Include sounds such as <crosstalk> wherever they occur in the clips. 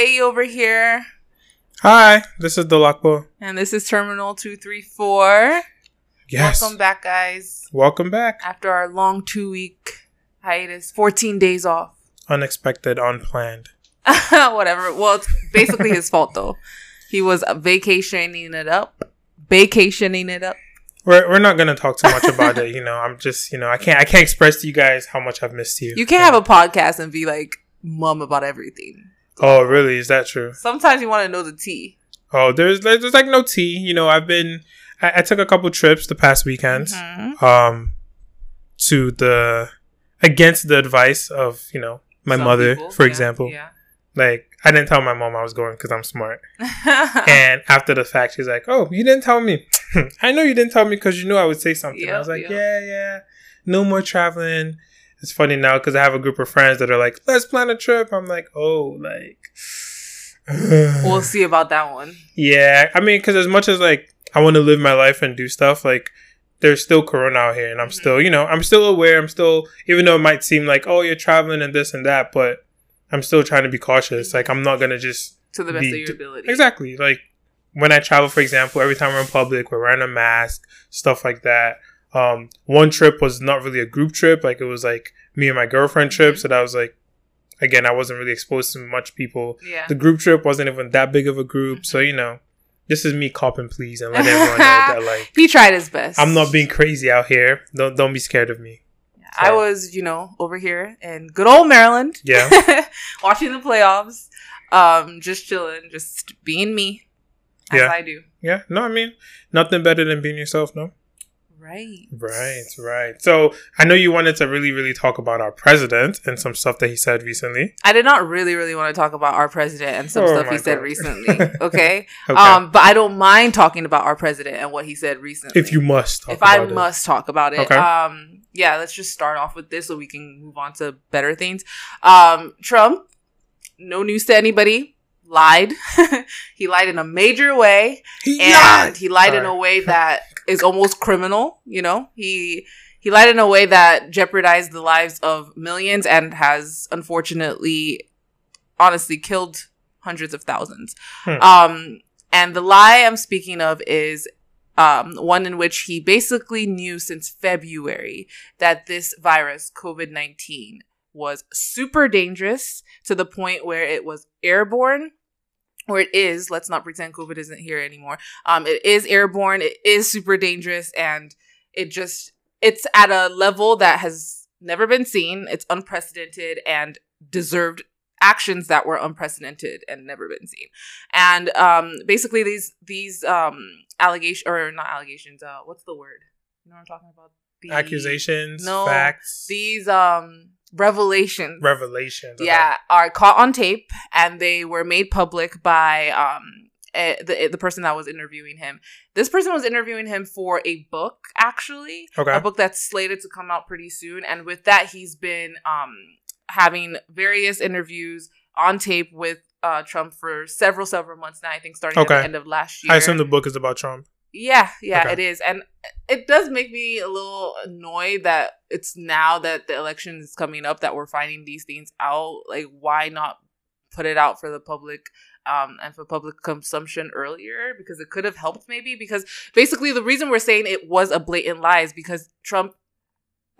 Faye over here, Hi, this is Dolakbo. and this is Terminal 234. Yes. Welcome back, guys. Welcome back. After our long two week hiatus, 14 days off. Unexpected, unplanned. <laughs> Whatever. Well, it's basically his fault, though. He was vacationing it up. Vacationing it up. We're, we're not gonna talk too much about it. You know, I'm just you know I can't I can't express to you guys how much I've missed you. You can't have a podcast and be like mum about everything. Oh, really? Is that true? Sometimes you want to know the tea. Oh, there's there's like no tea. You know, I've been I, I took a couple trips the past weekends. Mhm. Um, to the against the advice of you know my Some mother, people, for yeah, example. Yeah. Like I didn't tell my mom I was going because I'm smart. <laughs> and after the fact, she's like, "Oh, you didn't tell me. <laughs> I know you didn't tell me because you knew I would say something." I was like, yep. "Yeah, yeah, no more traveling." It's funny now because I have a group of friends that are like, "Let's plan a trip." I'm like, "Oh, like." <sighs> we'll see about that one. yeah, I mean, because as much as like I want to live my life and do stuff, like there's still Corona out here, and I'm Mhm. still, you know, I'm still aware. I'm still, even though it might seem like, oh, you're traveling and this and that, but I'm still trying to be cautious. Like I'm not gonna just To the best Be- of your ability. Exactly. Like when I travel, for example, every time we're in public, we're wearing a mask, stuff like that. Um, one trip was not really a group trip. Like it was like me and my girlfriend trip. So that was like, again, I wasn't really exposed to much people. Yeah. The group trip wasn't even that big of a group. So, you know, this is me copping please and <laughs> let everyone know that like, <laughs> He tried his best. I'm not being crazy out here. Don't, don't be scared of me. I was, you know, over here in good old Maryland. Yeah. <laughs> watching the playoffs. Um, just chilling, just being me. As Yeah. I do. Yeah. No, I mean, nothing better than being yourself. No. Right. Right, right. So I know you wanted to really, really talk about our president and some stuff that he said recently. I did not really, really want to talk about our president and some Oh stuff he said recently. <laughs> Okay. Okay. Um, but I don't mind talking about our president and what he said recently. if you must, talk if I it. must talk about it. Okay. Um, yeah, let's just start off with this so we can move on to better things. Um, Trump, no news to anybody, lied. <laughs> he lied in a major way. He and lied! he lied in a way <laughs> that is almost criminal. You know, he he lied in a way that jeopardized the lives of millions and has unfortunately, honestly, killed hundreds of thousands. Hmm. Um, and the lie I'm speaking of is. Um, one in which he basically knew since February that this virus, COVID 19, was super dangerous to the point where it was airborne, or it is. Let's not pretend COVID isn't here anymore. Um, it is airborne. It is super dangerous, and it just it's at a level that has never been seen. It's unprecedented and deserved actions that were unprecedented and never been seen. And um, basically, these these um allegations or not allegations. Uh, what's the word? You know what I'm talking about? The, accusations, No, facts, These um revelations. revelations. okay. Yeah, are caught on tape and they were made public by um eh, the the person that was interviewing him. This person was interviewing him for a book actually, Okay. a book that's slated to come out pretty soon and with that he's been um having various interviews on tape with uh Trump for several several months now. I think starting Okay. at the end of last year. I assume the book is about Trump. Yeah, yeah, Okay. it is. And it does make me a little annoyed that it's now that the election is coming up that we're finding these things out. Like, why not put it out for the public um, and for public consumption earlier? Because it could have helped maybe. Because basically, the reason we're saying it was a blatant lie is because Trump,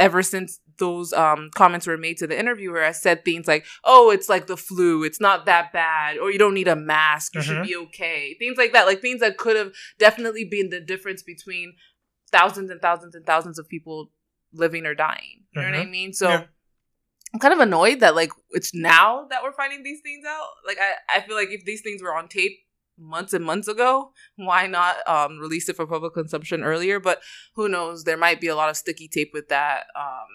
ever since those um, comments were made to the interviewer, I said things like, oh, it's like the flu, it's not that bad, or you don't need a mask, you Mhm. should be okay. Things like that. Like, things that could have definitely been the difference between thousands and thousands and thousands of people living or dying. You know what I mean? So Yeah. I'm kind of annoyed that like it's now that we're finding these things out. Like I, I feel like if these things were on tape months and months ago, why not um release it for public consumption earlier? But who knows? There might be a lot of sticky tape with that. Um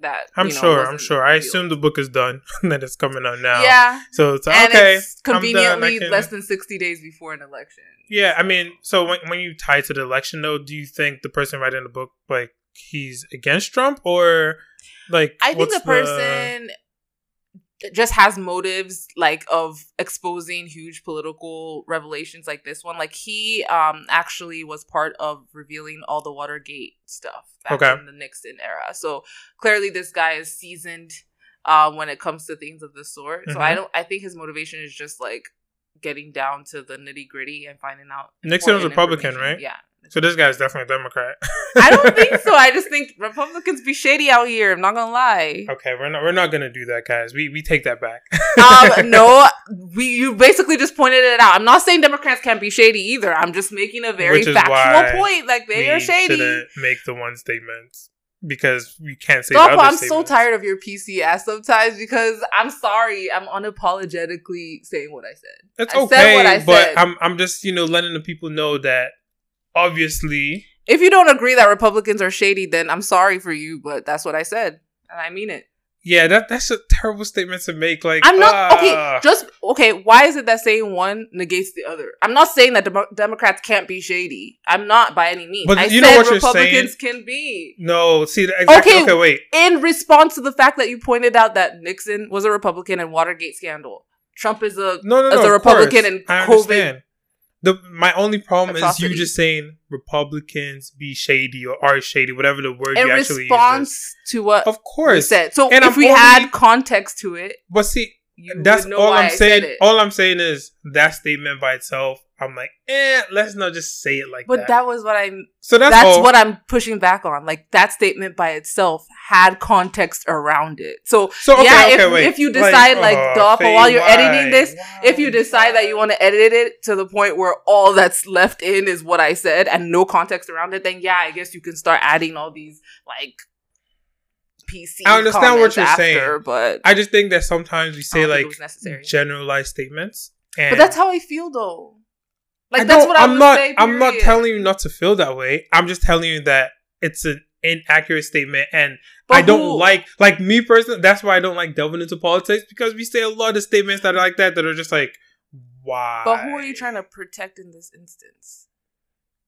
that I'm you know, sure. I'm sure. I assume the book is done <laughs> and that it's coming out now. Yeah. So it's And okay. it's I'm done. I conveniently can- less than 60 days before an election. Yeah, I mean, so when when you tie to the election, though, do you think the person writing the book like he's against Trump or like I think the person just has motives like of exposing huge political revelations like this one. Like he um actually was part of revealing all the Watergate stuff back Okay. in the Nixon era. So clearly this guy is seasoned uh, when it comes to things of this sort. So I Mhm. don't I think his motivation is just like getting down to the nitty gritty and finding out. Nixon was Republican, right? Yeah. So this guy's definitely a Democrat. <laughs> I don't think so. I just <laughs> think Republicans be shady out here. I'm not gonna lie. okay, we're not we're not gonna do that, guys. We we take that back. <laughs> um, no, we you basically just pointed it out. I'm not saying Democrats can't be shady either. I'm just making a very factual point. Like they are shady. shouldn't make the one statement because we can't say. Stop, the other I'm so tired of your PC ass sometimes because I'm sorry. I'm unapologetically saying what I said. It's I okay, said what I but. I'm I'm just you know letting the people know that obviously If you don't agree that Republicans are shady, then I'm sorry for you, but that's what I said. And I mean it. yeah that that's a terrible statement to make. Like I'm not ah. okay. Just okay. Why is it that saying one negates the other? I'm not saying that Demo- Democrats can't be shady. I'm not by any means. But I you know what you're Republicans can be. no, see that- exactly. Okay. Okay, wait. In response to the fact that you pointed out that Nixon was a Republican and Watergate scandal, Trump is a No, no, no. a Republican course. and I COVID. The my only problem is Atrocity. you just saying Republicans be shady or are shady, whatever the word in you actually use. response to what Of you course, said. So And if I'm we only- had context to it, but see, you that's all I'm saying. All I'm saying is that statement by itself. I'm like, eh, let's not just say it like but that. that was what I'm so that's, that's, all. what I'm pushing back on. Like that statement by itself had context around it. So, So okay, yeah, okay, if, wait. if you decide like, oh, Doffa, while you're why? editing this, if you decide that you want to edit it to the point where all that's left in is what I said and no context around it, then yeah, I guess you can start adding all these like PC. I understand what you're after, saying. but I just think that sometimes we say like it was necessary. generalized statements, and But that's how I feel though. Like I that's what I'm not. say. I'm not telling you not to feel that way. I'm just telling you that it's an inaccurate statement, and But I don't who- like like me personally. That's why I don't like delving into politics because we say a lot of statements that are like that that are just like, why? But who are you trying to protect in this instance?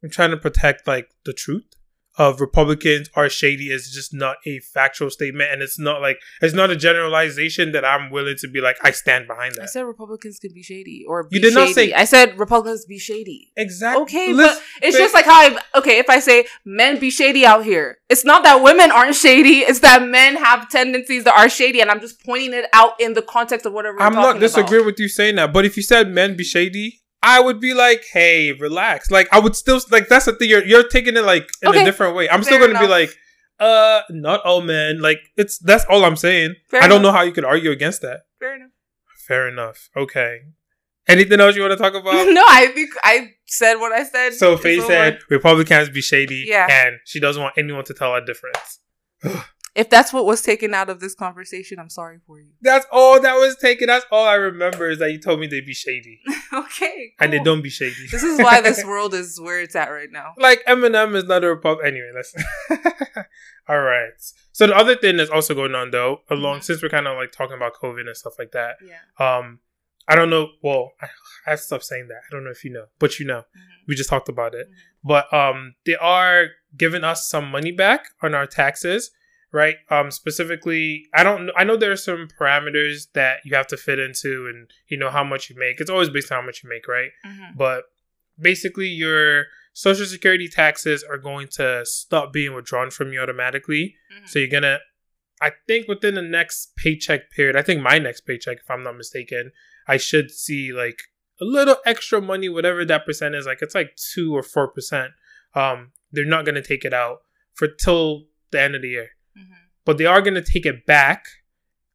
I'm trying to protect like the truth of Republicans are shady is just not a factual statement, and it's not like it's not a generalization that I'm willing to be like I stand behind that. I said Republicans can be shady or be You did not say- I said Republicans be shady. Exactly. Okay, Listen- but it's Faye- just like how I okay. If I say men be shady out here, it's not that women aren't shady. It's that men have tendencies that are shady, and I'm just pointing it out in the context of whatever. I'm not disagreeing about. with you saying that, but if you said men be shady, I would be like, hey, relax. Like I would still like that's the thing. You're you're taking it like in Okay, a different way. I'm still gonna be like, uh, not all men. Like it's that's all I'm saying. Fair I don't enough. know how you could argue against that. Fair enough. Fair enough. Okay. Anything else you want to talk about? <laughs> no, I think I said what I said. So Faye said Republicans be shady, Yeah. and she doesn't want anyone to tell her difference. <sighs> <sighs> <laughs> if that's what was taken out of this conversation, I'm sorry for you. That's all that was taken. That's all I remember is that you told me they'd be shady, <laughs> okay, and they don't be shady. This is why this <laughs> world is where it's at right now. like Eminem is not a Republican. Anyway, let's. <laughs> All right. So the other thing that's also going on though, along Mhm. since we're kind of like talking about COVID and stuff like that. Yeah. Um, I don't know. Well, I, I have to stop saying that. I don't know if you know, but you know, Mhm. we just talked about it. Mhm. But um, they are giving us some money back on our taxes, right? Um, specifically, I don't. I know there are some parameters that you have to fit into, and you know how much you make. It's always based on how much you make, right? Mhm. but basically your social security taxes are going to stop being withdrawn from you automatically Mhm. so you're gonna i think within the next paycheck period i think my next paycheck if i'm not mistaken i should see like a little extra money whatever that percent is like it's like 2 or 4 percent um they're not gonna take it out for till the end of the year Mhm. but they are going to take it back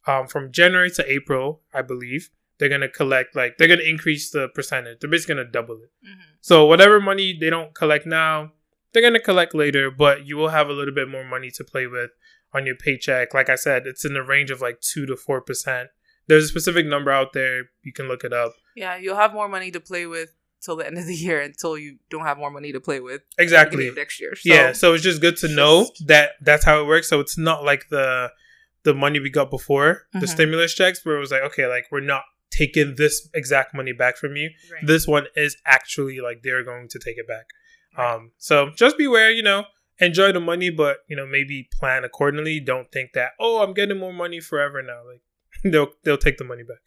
um, from January to April, I believe. They're going to collect, like, they're going to increase the percentage. They're basically going to double it. Mhm. So, whatever money they don't collect now, they're going to collect later, but you will have a little bit more money to play with on your paycheck. Like I said, it's in the range of like 2 to 4%. There's a specific number out there. You can look it up. Yeah, you'll have more money to play with till the end of the year until you don't have more money to play with Exactly. next year. So, yeah, so it's just good to know just- that that's how it works. So it's not like the the money we got before the Mhm. stimulus checks, where it was like, okay, like we're not taking this exact money back from you. Right. This one is actually like they're going to take it back. Right. Um, so just beware, you know, enjoy the money, but you know maybe plan accordingly. Don't think that oh I'm getting more money forever now. Like <laughs> they'll they'll take the money back.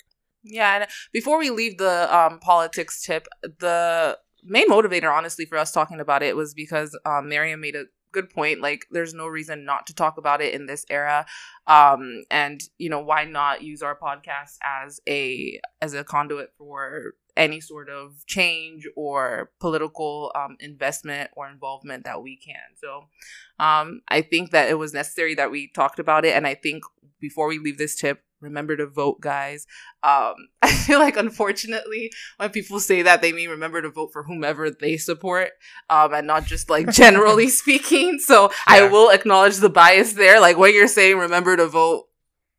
Yeah, and before we leave the um, politics tip, the main motivator, honestly, for us talking about it was because um, Miriam made a good point. Like, there's no reason not to talk about it in this era, um, and you know, why not use our podcast as a as a conduit for any sort of change or political um, investment or involvement that we can. So, um, I think that it was necessary that we talked about it, and I think before we leave this tip, remember to vote, guys. Um, <laughs> I feel like, unfortunately, when people say that, they mean remember to vote for whomever they support, um, and not just like <laughs> generally speaking. So I will acknowledge the bias there. Like when you're saying remember to vote,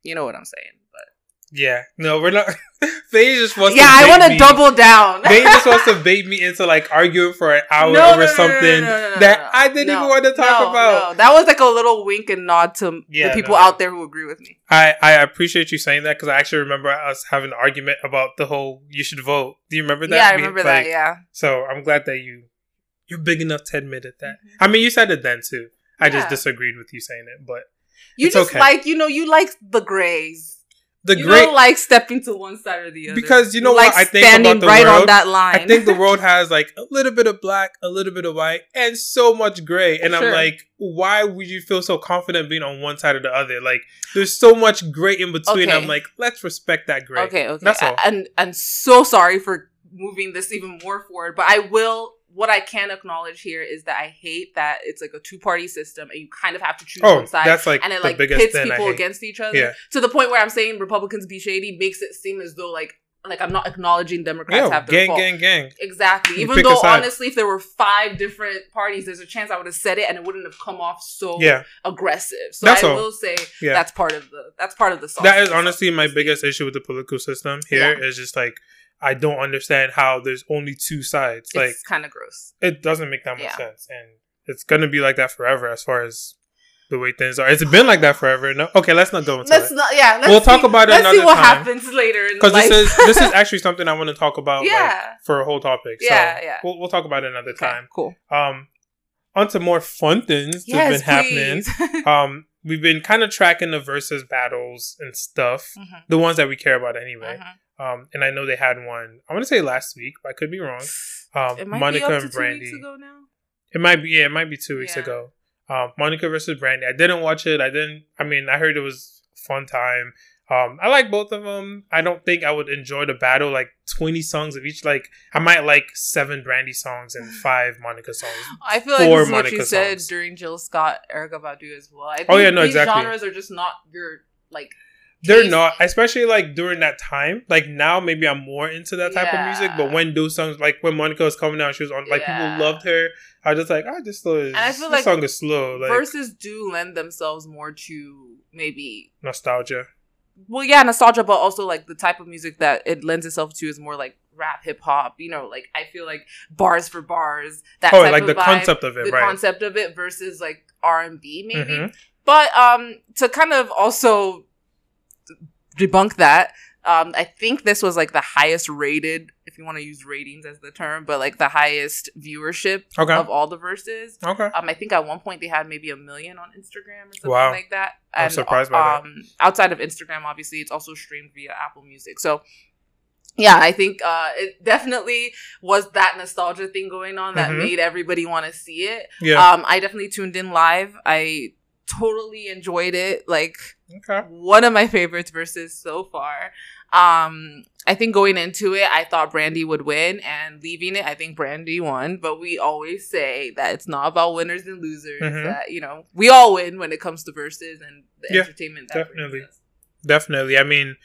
you know what I'm saying. But Yeah, no, we're not. <laughs> Faye just wants. yeah, to I want to double down. Faye just wants to <laughs> bait me into like arguing for an hour No, over no, no, something that. I didn't even want to talk about. no. That was like a little wink and nod to Yeah, the people out there who agree with me. I I appreciate you saying that because I actually remember us having an argument about the whole you should vote. Do you remember that? yeah, I We- remember like, that. Yeah. So I'm glad that you you're big enough to admit it. That I mean, you said it then too. I just Mm-hmm. Disagreed with you saying it, but You just okay. like you know you like the grays. The you great don't like stepping to one side or the other Because you know like what I think standing about the right on world? that line. I think the <laughs> world has like a little bit of black, a little bit of white, and so much gray. And I'm like, why would you feel so confident being on one side or the other? Like, there's so much gray in between. Okay. I'm like, let's respect that gray. Okay, okay. That's all. I- I'm so sorry for moving this even more forward, but I will. What I can acknowledge here is that I hate that it's like a two party system and you kind of have to choose Oh, one side. that's like and it like pits people against each other Yeah. to the point where I'm saying Republicans be shady makes it seem as though like like I'm not acknowledging Democrats Yo, have their gang, fault. gang, gang. Exactly. Even though honestly, if there were five different parties, there's a chance I would have said it and it wouldn't have come off so Yeah, aggressive. So That's I all. will say Yeah. that's part of the that's part of the sauce. that is honestly my biggest issue with the political system here. Yeah. Is just like I don't understand how there's only two sides. like, It's kind of gross. it doesn't make that much Yeah. sense, and it's gonna be like that forever as far as the way things are. It's been like that forever. No, okay, let's not go into Let's it. not. Yeah, let's We'll see- talk about it Let's see another what time. happens later because this is this is actually something I want to talk about like, Yeah. for a whole topic. So Yeah, yeah. We'll, we'll talk about it another Okay, time. Cool. Um, on to more fun things that have been happening. <laughs> Um, we've been kind of tracking the versus battles and stuff, Mhm, the ones that we care about anyway. mhm. Um, and I know they had one. I want to say last week, but I could be wrong. Um, It might Monica be up to and two Brandy. weeks ago now. It might be. Yeah, it might be two weeks Yeah. ago. Um, Monica versus Brandy. I didn't watch it. I didn't. I mean, I heard it was fun time. Um, I like both of them. I don't think I would enjoy the battle like twenty songs of each. Like I might like seven Brandy songs and <sighs> five Monica songs. I feel like this is what Monica you said during Jill Scott, Erykah Badu as well. I think Oh, yeah, no, these exactly. genres are just not your like. They're not, especially like during that time. Like now, maybe I'm more into that type of music. But when those songs, like when Monica was coming out, she was on. Like Yeah. people loved her. I was just like, ah, this slow is. And I feel like song is slow. Like Verses do lend themselves more to maybe nostalgia. well, yeah, nostalgia, but also like the type of music that it lends itself to is more like rap, hip hop. You know, like I feel like bars for bars. That Oh, like of the vibe, concept of it, the right? concept of it versus like R and B maybe. Mhm. But um, to kind of also debunk that, um, I think this was like the highest rated, if you want to use ratings as the term, but like the highest viewership Okay. of all the verses. Okay. Um, I think at one point they had maybe a million on Instagram or something Wow. like that. I'm surprised by that. um, Outside of Instagram, obviously, it's also streamed via Apple Music. So, yeah, I think uh, it definitely was that nostalgia thing going on that Mhm. made everybody want to see it. Yeah. Um, I definitely tuned in live. I totally enjoyed it. Like okay. one of my favorites versus so far. Um, I think going into it, I thought Brandy would win, and leaving it, I think Brandy won. But we always say that it's not about winners and losers. Mhm. That you know we all win when it comes to verses and the Yeah, entertainment. Definitely. Definitely. I mean,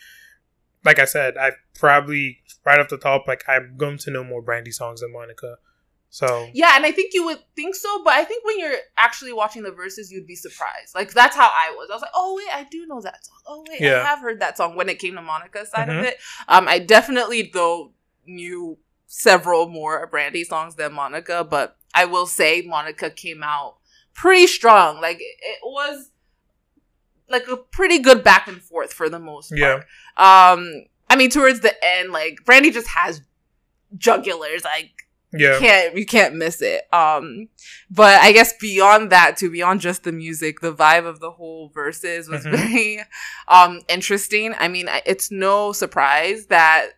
like I said, I probably right off the top, like I'm going to know more Brandy songs than Monica. So Yeah, and I think you would think so, but I think when you're actually watching the verses, you'd be surprised. Like that's how I was. I was like, oh wait, I do know that song. Oh wait, Yeah. I have heard that song when it came to Monica's side Mhm. of it. Um, I definitely though knew several more Brandy songs than Monica, but I will say Monica came out pretty strong. Like it, it was like a pretty good back and forth for the most part. Yeah. Um, I mean, towards the end, like Brandy just has jugulars. Like Yeah. can't you can't miss it. Um, but I guess beyond that, to beyond just the music, the vibe of the whole verses was Mhm. very <laughs> um interesting. I mean, it's no surprise that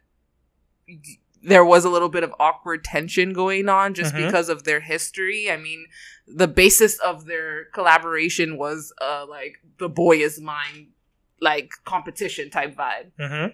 there was a little bit of awkward tension going on just Mhm. because of their history. I mean, the basis of their collaboration was uh like the boy is mine like competition type vibe. hmm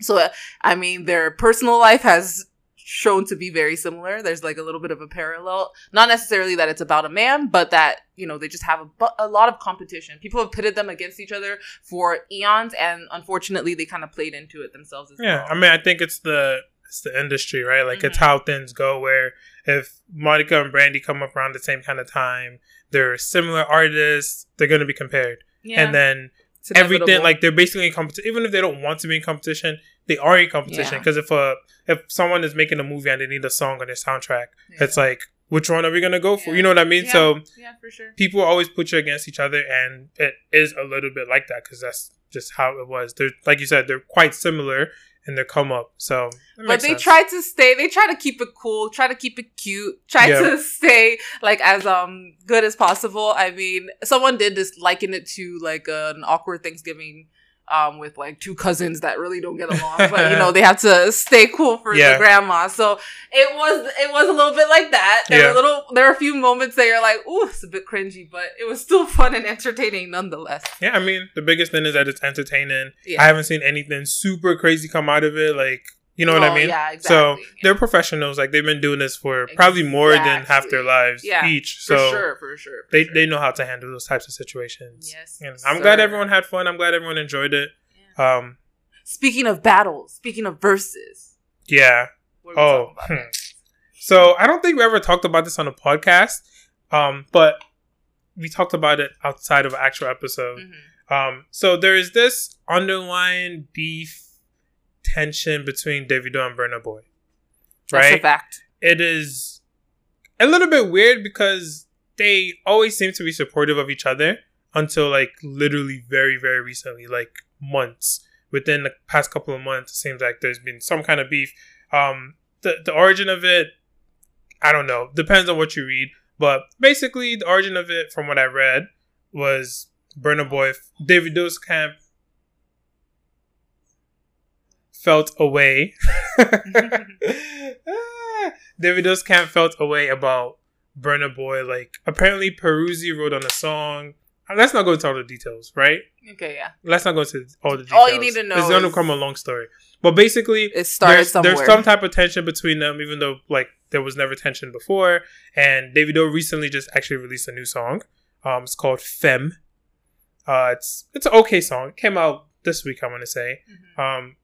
So, I mean, their personal life has shown to be very similar. There's like a little bit of a parallel. Not necessarily that it's about a man, but that, you know, they just have a, a lot of competition. People have pitted them against each other for eons, and unfortunately, they kind of played into it themselves as Yeah, well. I mean, I think it's the it's the industry, right? Like it's Mhm. how things go. Where if Monica and Brandy come up around the same kind of time, they're similar artists. They're going to be compared, yeah. and then it's everything like they're basically in competition. Even if they don't want to be in competition, they are in competition. Yeah. Because if a if someone is making a movie and they need a song on their soundtrack, Yeah. it's like which one are we going to go for? Yeah. You know what I mean? Yeah. So yeah, for sure. people always put you against each other, and it is a little bit like that because that's just how it was. They're like you said, they're quite similar in their come up. So, But they sense. try to stay. They try to keep it cool. Try to keep it cute. Try Yeah. to stay like as um good as possible. I mean, someone did this liken it to like an awkward Thanksgiving um with like two cousins that really don't get along, but you know <laughs> they have to stay cool for Yeah. the grandma. So it was it was a little bit like that. There Yeah. were a little there were a few moments that you're like, ooh, it's a bit cringy, but it was still <laughs> fun and entertaining nonetheless. Yeah, I mean, the biggest thing is that it's entertaining. Yeah. I haven't seen anything super crazy come out of it. Like, you know what I Oh, mean? Yeah, So exactly. Yeah. they're professionals. Like they've been doing this for probably more than half their lives Yeah, each. for So sure, for sure. for they sure. they know how to handle those types of situations. Yes, And I'm glad everyone had fun. I'm glad everyone enjoyed it. Yeah. Um, Speaking of battles, speaking of verses, yeah. what are we Oh, hmm. So I don't think we ever talked about this on a podcast, um, but we talked about it outside of an actual episode. Mhm. Um, so there is this underlying beef tension between Davido and Burna Boy, That's a right? fact. It is a little bit weird because they always seem to be supportive of each other until like literally very very recently, like months. Within the past couple of months, it seems like there's been some kind of beef. Um, the the origin of it, I don't know. Depends on what you read, but basically the origin of it, from what I read, was Burna Boy, Davido's camp felt away. <laughs> Davido's camp felt away about Burna Boy. Like apparently Peruzzi wrote on a song. Uh, Let's not go into all the details, right? okay, yeah. Let's not go into all the details. All you need to know is It's going to come a long story. But basically, It started there's, somewhere. there's some type of tension between them, even though like there was never tension before. And Davido recently just actually released a new song. Um, it's called FEM. Uh, it's it's an okay song. It came out this week. I want to say. Mhm. Um,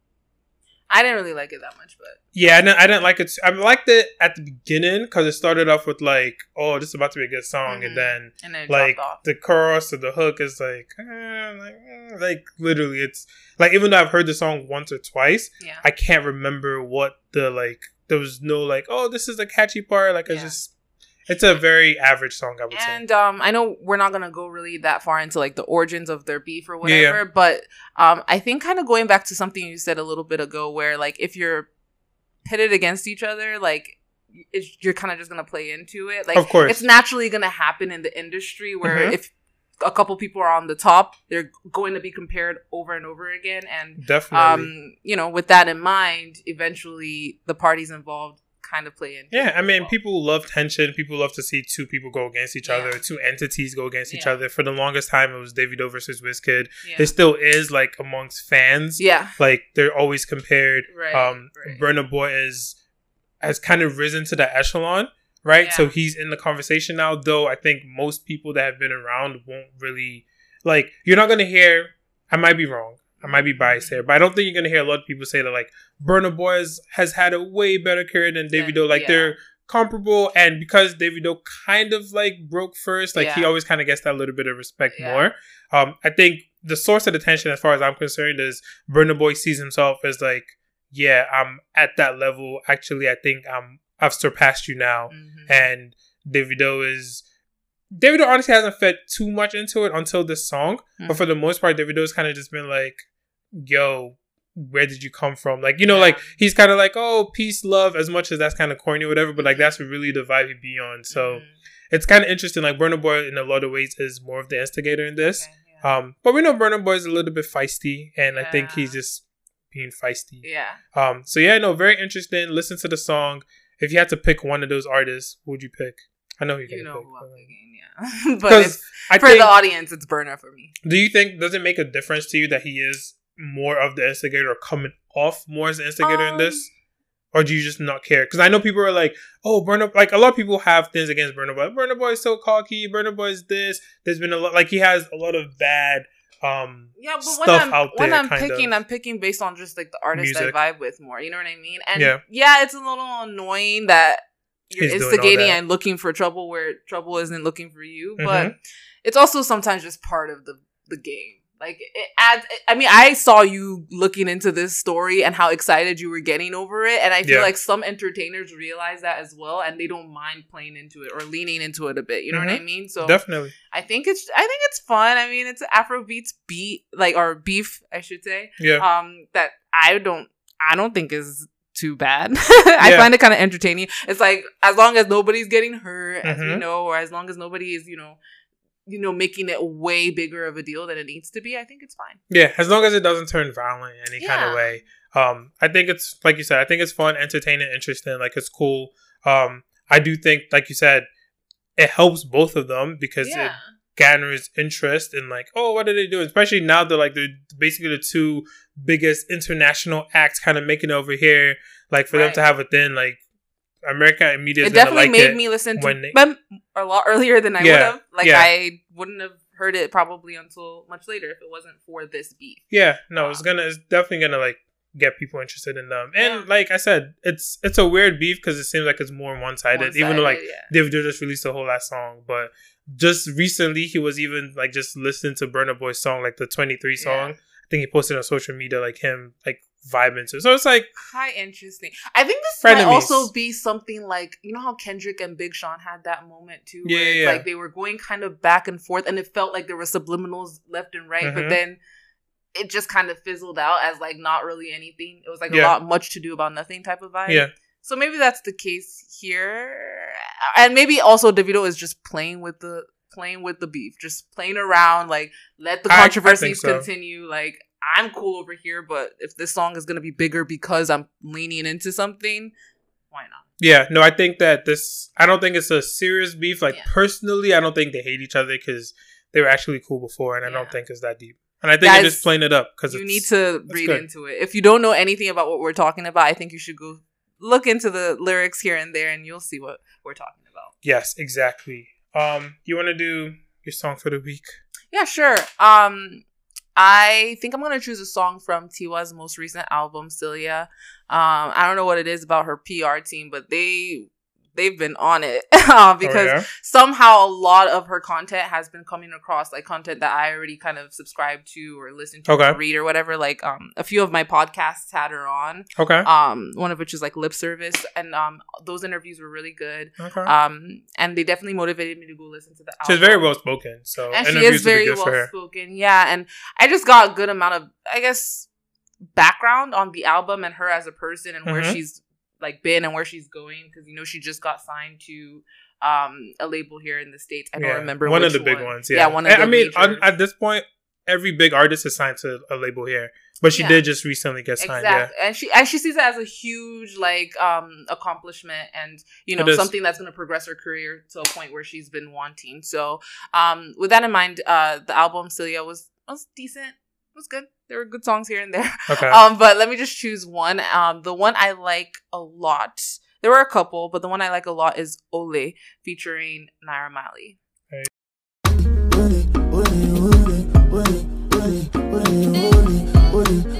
I didn't really like it that much, but yeah, I didn't, I didn't like it. I liked it at the beginning because it started off with like, oh, this is about to be a good song, Mhm. and then and then like off. the chorus or the hook is like, eh, like, eh, like literally, it's like even though I've heard the song once or twice, Yeah. I can't remember what the like. There was no like, oh, this is the catchy part. Like Yeah. just, it's a very average song. I would say. And um, I know we're not gonna go really that far into like the origins of their beef or whatever, yeah. but um, I think kind of going back to something you said a little bit ago, where like if you're pitted against each other, like it's, you're kind of just gonna play into it. Like Of course. it's naturally gonna happen in the industry where Mhm. if a couple people are on the top, they're going to be compared over and over again, and Definitely. um, you know, with that in mind, eventually the parties involved kind of play into. Yeah, I mean, well. people love tension. People love to see two people go against each Yeah. other, two entities go against each other. For the longest time, it was Davido versus Wizkid. Yeah. It still is like amongst fans. yeah, Like they're always compared. right. um, right. Burna Boy is has kind of risen to the echelon, right? Yeah. So he's in the conversation now. Though I think most people that have been around won't really like. You're not gonna hear. I might be wrong. I might be biased here, but I don't think you're gonna hear a lot of people say that like Burna Boy has, has had a way better career than Davido. Like yeah. they're comparable, and because Davido kind of like broke first, like he always kind of gets that little bit of respect Yeah. more. Um, I think the source of the tension, as far as I'm concerned, is Burna Boy sees himself as like, yeah, I'm at that level. Actually, I think I'm I've surpassed you now, Mhm. and Davido is. Davido honestly hasn't fed too much into it until this song, but Mhm. for the most part, Davido's kind of just been like, "Yo, where did you come from? Like, you know, Yeah. like he's kind of like, oh, peace, love, as much as that's kind of corny or whatever, but like that's really the vibe he'd be on. So Mhm. it's kind of interesting. Like Burna Boy, in a lot of ways, is more of the instigator in this. Okay, yeah. Um, but we know Burna Boy is a little bit feisty, and I think he's just being feisty. yeah. Um, so yeah, no, very interesting. Listen to the song. If you had to pick one of those artists, who would you pick? I know you're You gonna know pick. who I'm picking, yeah. <laughs> but if, I for think, the audience, it's Burna for me. do you think does it make a difference to you that he is more of the instigator or coming off more as the instigator in Um, this? Or do you just not care? Because I know people are like, "Oh, Burna!" Like a lot of people have things against Burna Boy. Burna Boy is so cocky. Burna Boy is this. There's been a lot. Like he has a lot of bad um Yeah, but stuff when I'm when I'm picking. I'm picking based on just like the artist Music. I vibe with more. You know what I mean? And Yeah. yeah, it's a little annoying that you're He's instigating and looking for trouble where trouble isn't looking for you. Mhm. But it's also sometimes just part of the the game. Like it adds. I mean, I saw you looking into this story and how excited you were getting over it, and I feel Yeah. like some entertainers realize that as well, and they don't mind playing into it or leaning into it a bit. You know what I mean? So Definitely. I think it's I think it's fun. I mean, it's Afrobeats beat like or beef, I should say. Yeah. Um, that I don't I don't think is too bad. <laughs> I Yeah. find it kind of entertaining. It's like as long as nobody's getting hurt, as we know, or as long as nobody is, you know, you know, making it way bigger of a deal than it needs to be, I think it's fine. Yeah, as long as it doesn't turn violent in any kind of way. Um, I think it's like you said. I think it's fun, entertaining, interesting. Like it's cool. Um, I do think, like you said, it helps both of them because it Yeah. garners interest in like, oh, what are they doing? Especially now they're like they're basically the two biggest international acts kind of making it over here. Like for them to have it then, like America immediately. It definitely like made it. me listen to they- them a lot earlier than I Yeah, would have. Like yeah. I wouldn't have heard it probably until much later if it wasn't for this beef. Yeah, no, it's Um, gonna, it's definitely gonna like get people interested in them. And Yeah. like I said, it's it's a weird beef because it seems like it's more one sided. Even though like yeah. they've just released a whole last song, but just recently he was even like just listening to Burna Boy's song, like the twenty three song. Yeah. I think he posted on social media like him like vibing to. So it's like Hi, interesting. I think this Frenemies. might also be something like you know how Kendrick and Big Sean had that moment too, Yeah, where it's yeah, yeah. like they were going kind of back and forth, and it felt like there were subliminals left and right, but Mhm. then it just kind of fizzled out as like not really anything. It was like a lot much to do about nothing type of vibe. yeah, So maybe that's the case here, and maybe also Davido is just playing with the playing with the beef, just playing around. Like let the I- I controversies so. continue. Like I'm cool over here, but if this song is gonna be bigger because I'm leaning into something, why not? yeah. No, I think that this. I don't think it's a serious beef. Like Yeah. personally, I don't think they hate each other because they were actually cool before, and I Yeah. don't think it's that deep. And I think Guys, just playing it up because You need to read good. into it. If you don't know anything about what we're talking about, I think you should go look into the lyrics here and there, and you'll see what we're talking about. Yes, exactly. Um, you want to do your song for the week? Yeah, sure. Um, I think I'm gonna choose a song from Tiwa's most recent album, Celia. Um, I don't know what it is about her PR team, but they they've been on it uh, <laughs> because oh, yeah? somehow a lot of her content has been coming across like content that I already kind of subscribe to or listen to Okay. or read or whatever. Like um, a few of my podcasts had her on. okay, Um, one of which is like Lip Service, and um, those interviews were really good. okay. Um, and they definitely motivated me to go listen to the album. She's very well spoken, so and she is very well spoken. Yeah, and I just got a good amount of, I guess, background on the album and her as a person and where Mhm. she's like been and where she's going because you know she just got signed to um a label here in the states. I don't Yeah, remember one of the big one. ones. Yeah, yeah, one of I mean, on- at this point, every big artist is signed to a label here, but she Yeah. did just recently get signed. Exactly, and she and she sees it as a huge like um accomplishment, and you know something that's going to progress her career to a point where she's been wanting. So, um, with that in mind, uh, the album Celia was was decent, it was good. There were good songs here and there. Okay. Um, but let me just choose one. Um, the one I like a lot. There were a couple, but the one I like a lot is Ole featuring Naira Marley. Ole, ole, ole, ole, ole,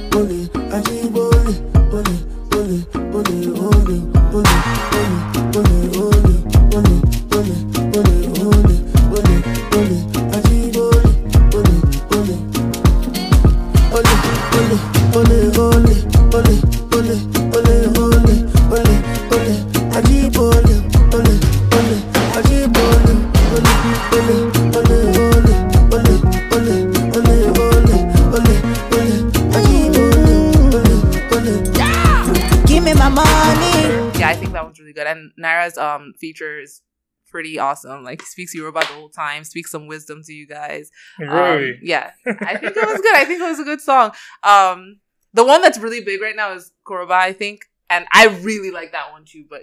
um feature is pretty awesome. Like speaks Yoruba the whole time, speaks some wisdom to you guys. Really? Um, yeah, I think it was good. I think it was a good song. Um, the one that's really big right now is Koroba, I think, and I really like that one too. But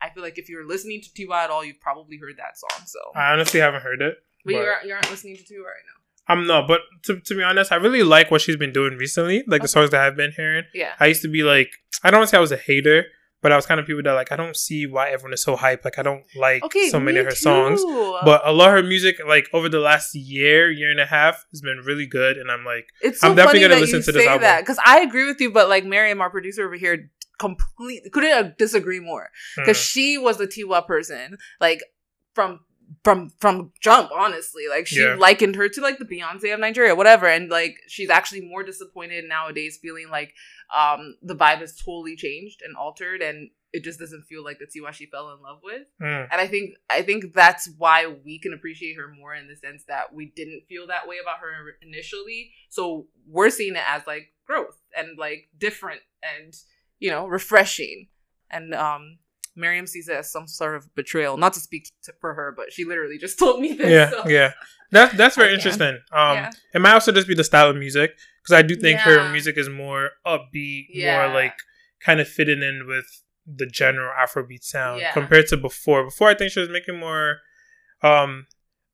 I feel like if you're listening to Tiwa at all, you've probably heard that song. So, I honestly haven't heard it. but, but- you're you aren't listening to Tiwa right now. I'm not, but to, to be honest, I really like what she's been doing recently. Like the songs that I've been hearing. Yeah, I used to be like, I don't want to say I was a hater, but I was kind of people that like, I don't see why everyone is so hyped. Like, I don't like okay. so many of her songs. But a lot of her music, like over the last year, year and a half, has been really good. And I'm like, It's so I'm definitely funny gonna listen to this say album. that because I agree with you, but like Miriam, our producer over here, completely couldn't disagree more because mm, she was the Tiwa person, like from from from jump. Honestly, like she Yeah. likened her to like the Beyonce of Nigeria, whatever, and like she's actually more disappointed nowadays, feeling like um the vibe has totally changed and altered, and it just doesn't feel like the Tiwa she fell in love with. mm, And I think I think that's why we can appreciate her more in the sense that we didn't feel that way about her initially. So we're seeing it as like growth and like different and you know refreshing. And um Miriam sees it as some sort of betrayal. Not to speak to, for her, but she literally just <laughs> told me this. yeah, so- yeah. That's that's very interesting. Um, Yeah. it might also just be the style of music because I do think her music is more upbeat, Yeah. more like kind of fitting in with the general Afrobeat sound Yeah. compared to before. Before, I think she was making more. Um,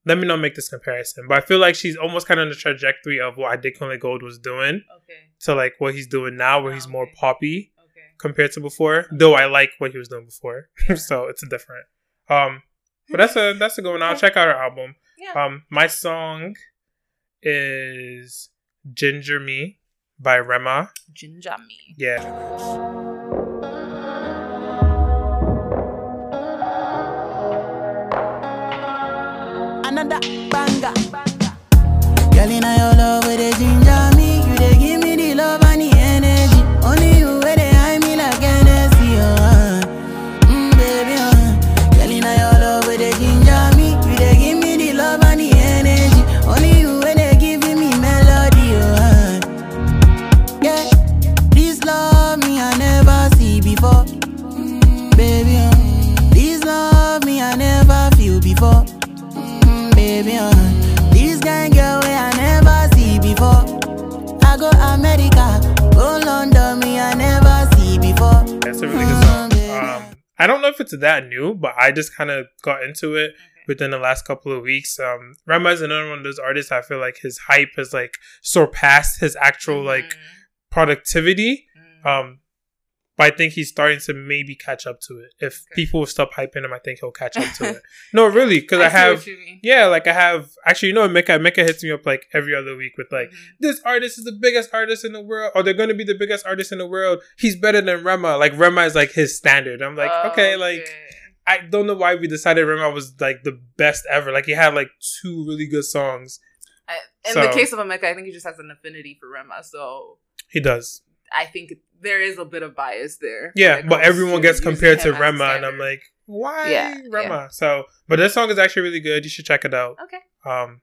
let me not make this comparison, but I feel like she's almost kind of on the trajectory of what I Adekunle Gold was doing Okay. to like what he's doing now, where he's more poppy Okay. Compared to before. Though I like what he was doing before, <laughs> so it's different. Um, but that's a that's a good one. I'll check out her album. Yeah. Um, my song is "Ginger Me" by Rema. Ginger me. Yeah, another banger. Girl, in your love, where they I don't know if it's that new, but I just kind of got into it within the last couple of weeks. Um, Rema is another one of those artists. I feel like his hype has like surpassed his actual like productivity. Mm. Um, but I think he's starting to maybe catch up to it. If Okay. people stop hyping him, I think he'll catch up to it. <laughs> No, really, because I, see have, what you mean. yeah, like I have. Actually, you know, Mecca Mecca hits me up like every other week with like, Mhm. this artist is the biggest artist in the world, or they're going to be the biggest artist in the world. He's better than Rema. Like Rema is like his standard. I'm like, okay, like I don't know why we decided Rema was like the best ever. Like he had like two really good songs. I, in So- the case of Emeka, I think he just has an affinity for Rema, so He does. I think there is a bit of bias there. Yeah, but everyone gets compared to him as a Rema, and I'm like, why Yeah, Rema? So, but this song is actually really good. You should check it out. okay. Um,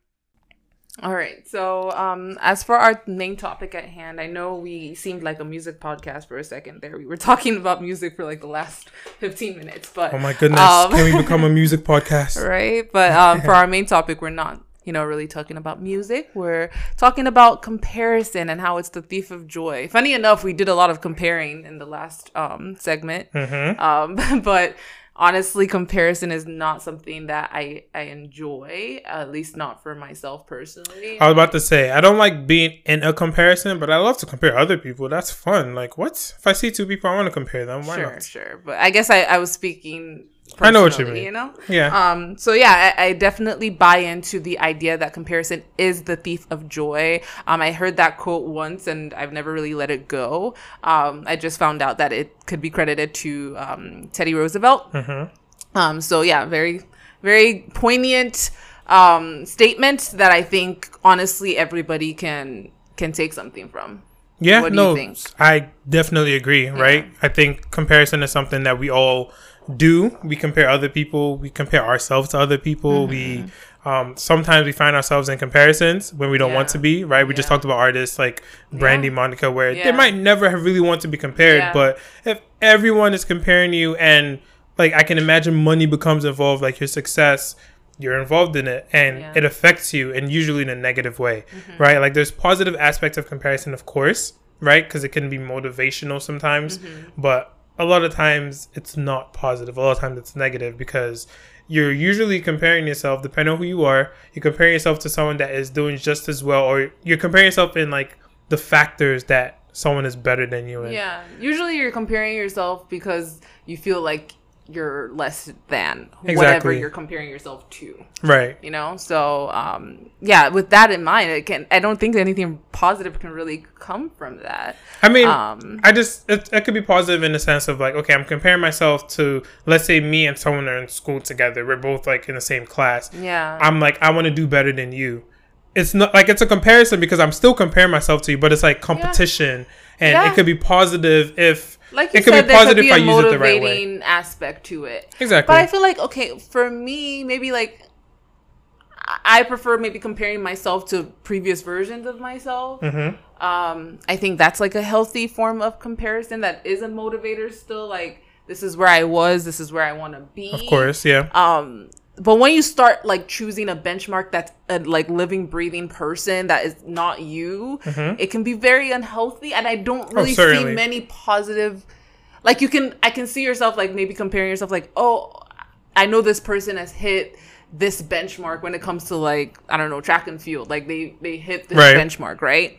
All right. So, um, as for our main topic at hand, I know we seemed like a music podcast for a second there. We were <laughs> talking about music for like the last 15 minutes, but oh my goodness, Um, can we become a <laughs> music podcast? right? But um, for <laughs> our main topic, we're not, you know, really talking about music. We're talking about comparison and how it's the thief of joy. Funny enough, we did a lot of comparing in the last um, segment. Mm-hmm. Um, <laughs> but honestly, comparison is not something that I I enjoy, at least not for myself personally. I was about to say I don't like being in a comparison, but I love to compare other people. That's fun. Like, what if I see two people I want to compare them? Why sure, not? sure. But I guess I, I was speaking. I know what you mean. You know. Yeah. Um. So yeah, I, I definitely buy into the idea that comparison is the thief of joy. Um. I heard that quote once, and I've never really let it go. Um. I just found out that it could be credited to um Teddy Roosevelt. mm-hmm. Um, so yeah, very, very poignant um, statement that I think honestly everybody can can take something from. Yeah, What do you no, think? I definitely agree. Right? I think comparison is something that we all do. We compare other people. We compare ourselves to other people. We mm-hmm. um, sometimes we find ourselves in comparisons when we don't want to be. Right? We just talked about artists like Brandy, Yeah. Monica, where Yeah. they might never have really want to be compared, Yeah. but if everyone is comparing you and like I can imagine money becomes involved, like your success, you're involved in it and Yeah. it affects you and usually in a negative way, mm-hmm. right? Like there's positive aspects of comparison, of course, right? Because it can be motivational sometimes, mm-hmm. but a lot of times it's not positive. A lot of times it's negative because you're usually comparing yourself, depending on who you are, you're comparing yourself to someone that is doing just as well, or you're comparing yourself in like the factors that someone is better than you in. Yeah. Usually you're comparing yourself because you feel like you're less than whatever you're comparing yourself to. Right. You know? So um yeah, with that in mind, it can I don't think anything positive can really come from that. I mean, Um, I just it, it could be positive in the sense of like, okay, I'm comparing myself to let's say me and someone are in school together. We're both like in the same class. Yeah. I'm like, I want to do better than you. It's not like it's a comparison because I'm still comparing myself to you, but it's like competition, and Yeah. it could be positive if like you it could said, be there could positive be if I a use it the right way. motivating aspect to it. Exactly. But I feel like okay, for me, maybe like I- I prefer maybe comparing myself to previous versions of myself. Mm-hmm. Um, I think that's like a healthy form of comparison that is a motivator still. Like this is where I was, this is where I want to be. of course, yeah, Um, but when you start like choosing a benchmark that's a like living, breathing person that is not you, it can be very unhealthy. And I don't really see Mm-hmm. Oh, certainly. many positive. Like you can, I can see yourself like maybe comparing yourself like, oh, I know this person has hit this benchmark when it comes to like I don't know track and field. Like they they hit this Right. benchmark, right?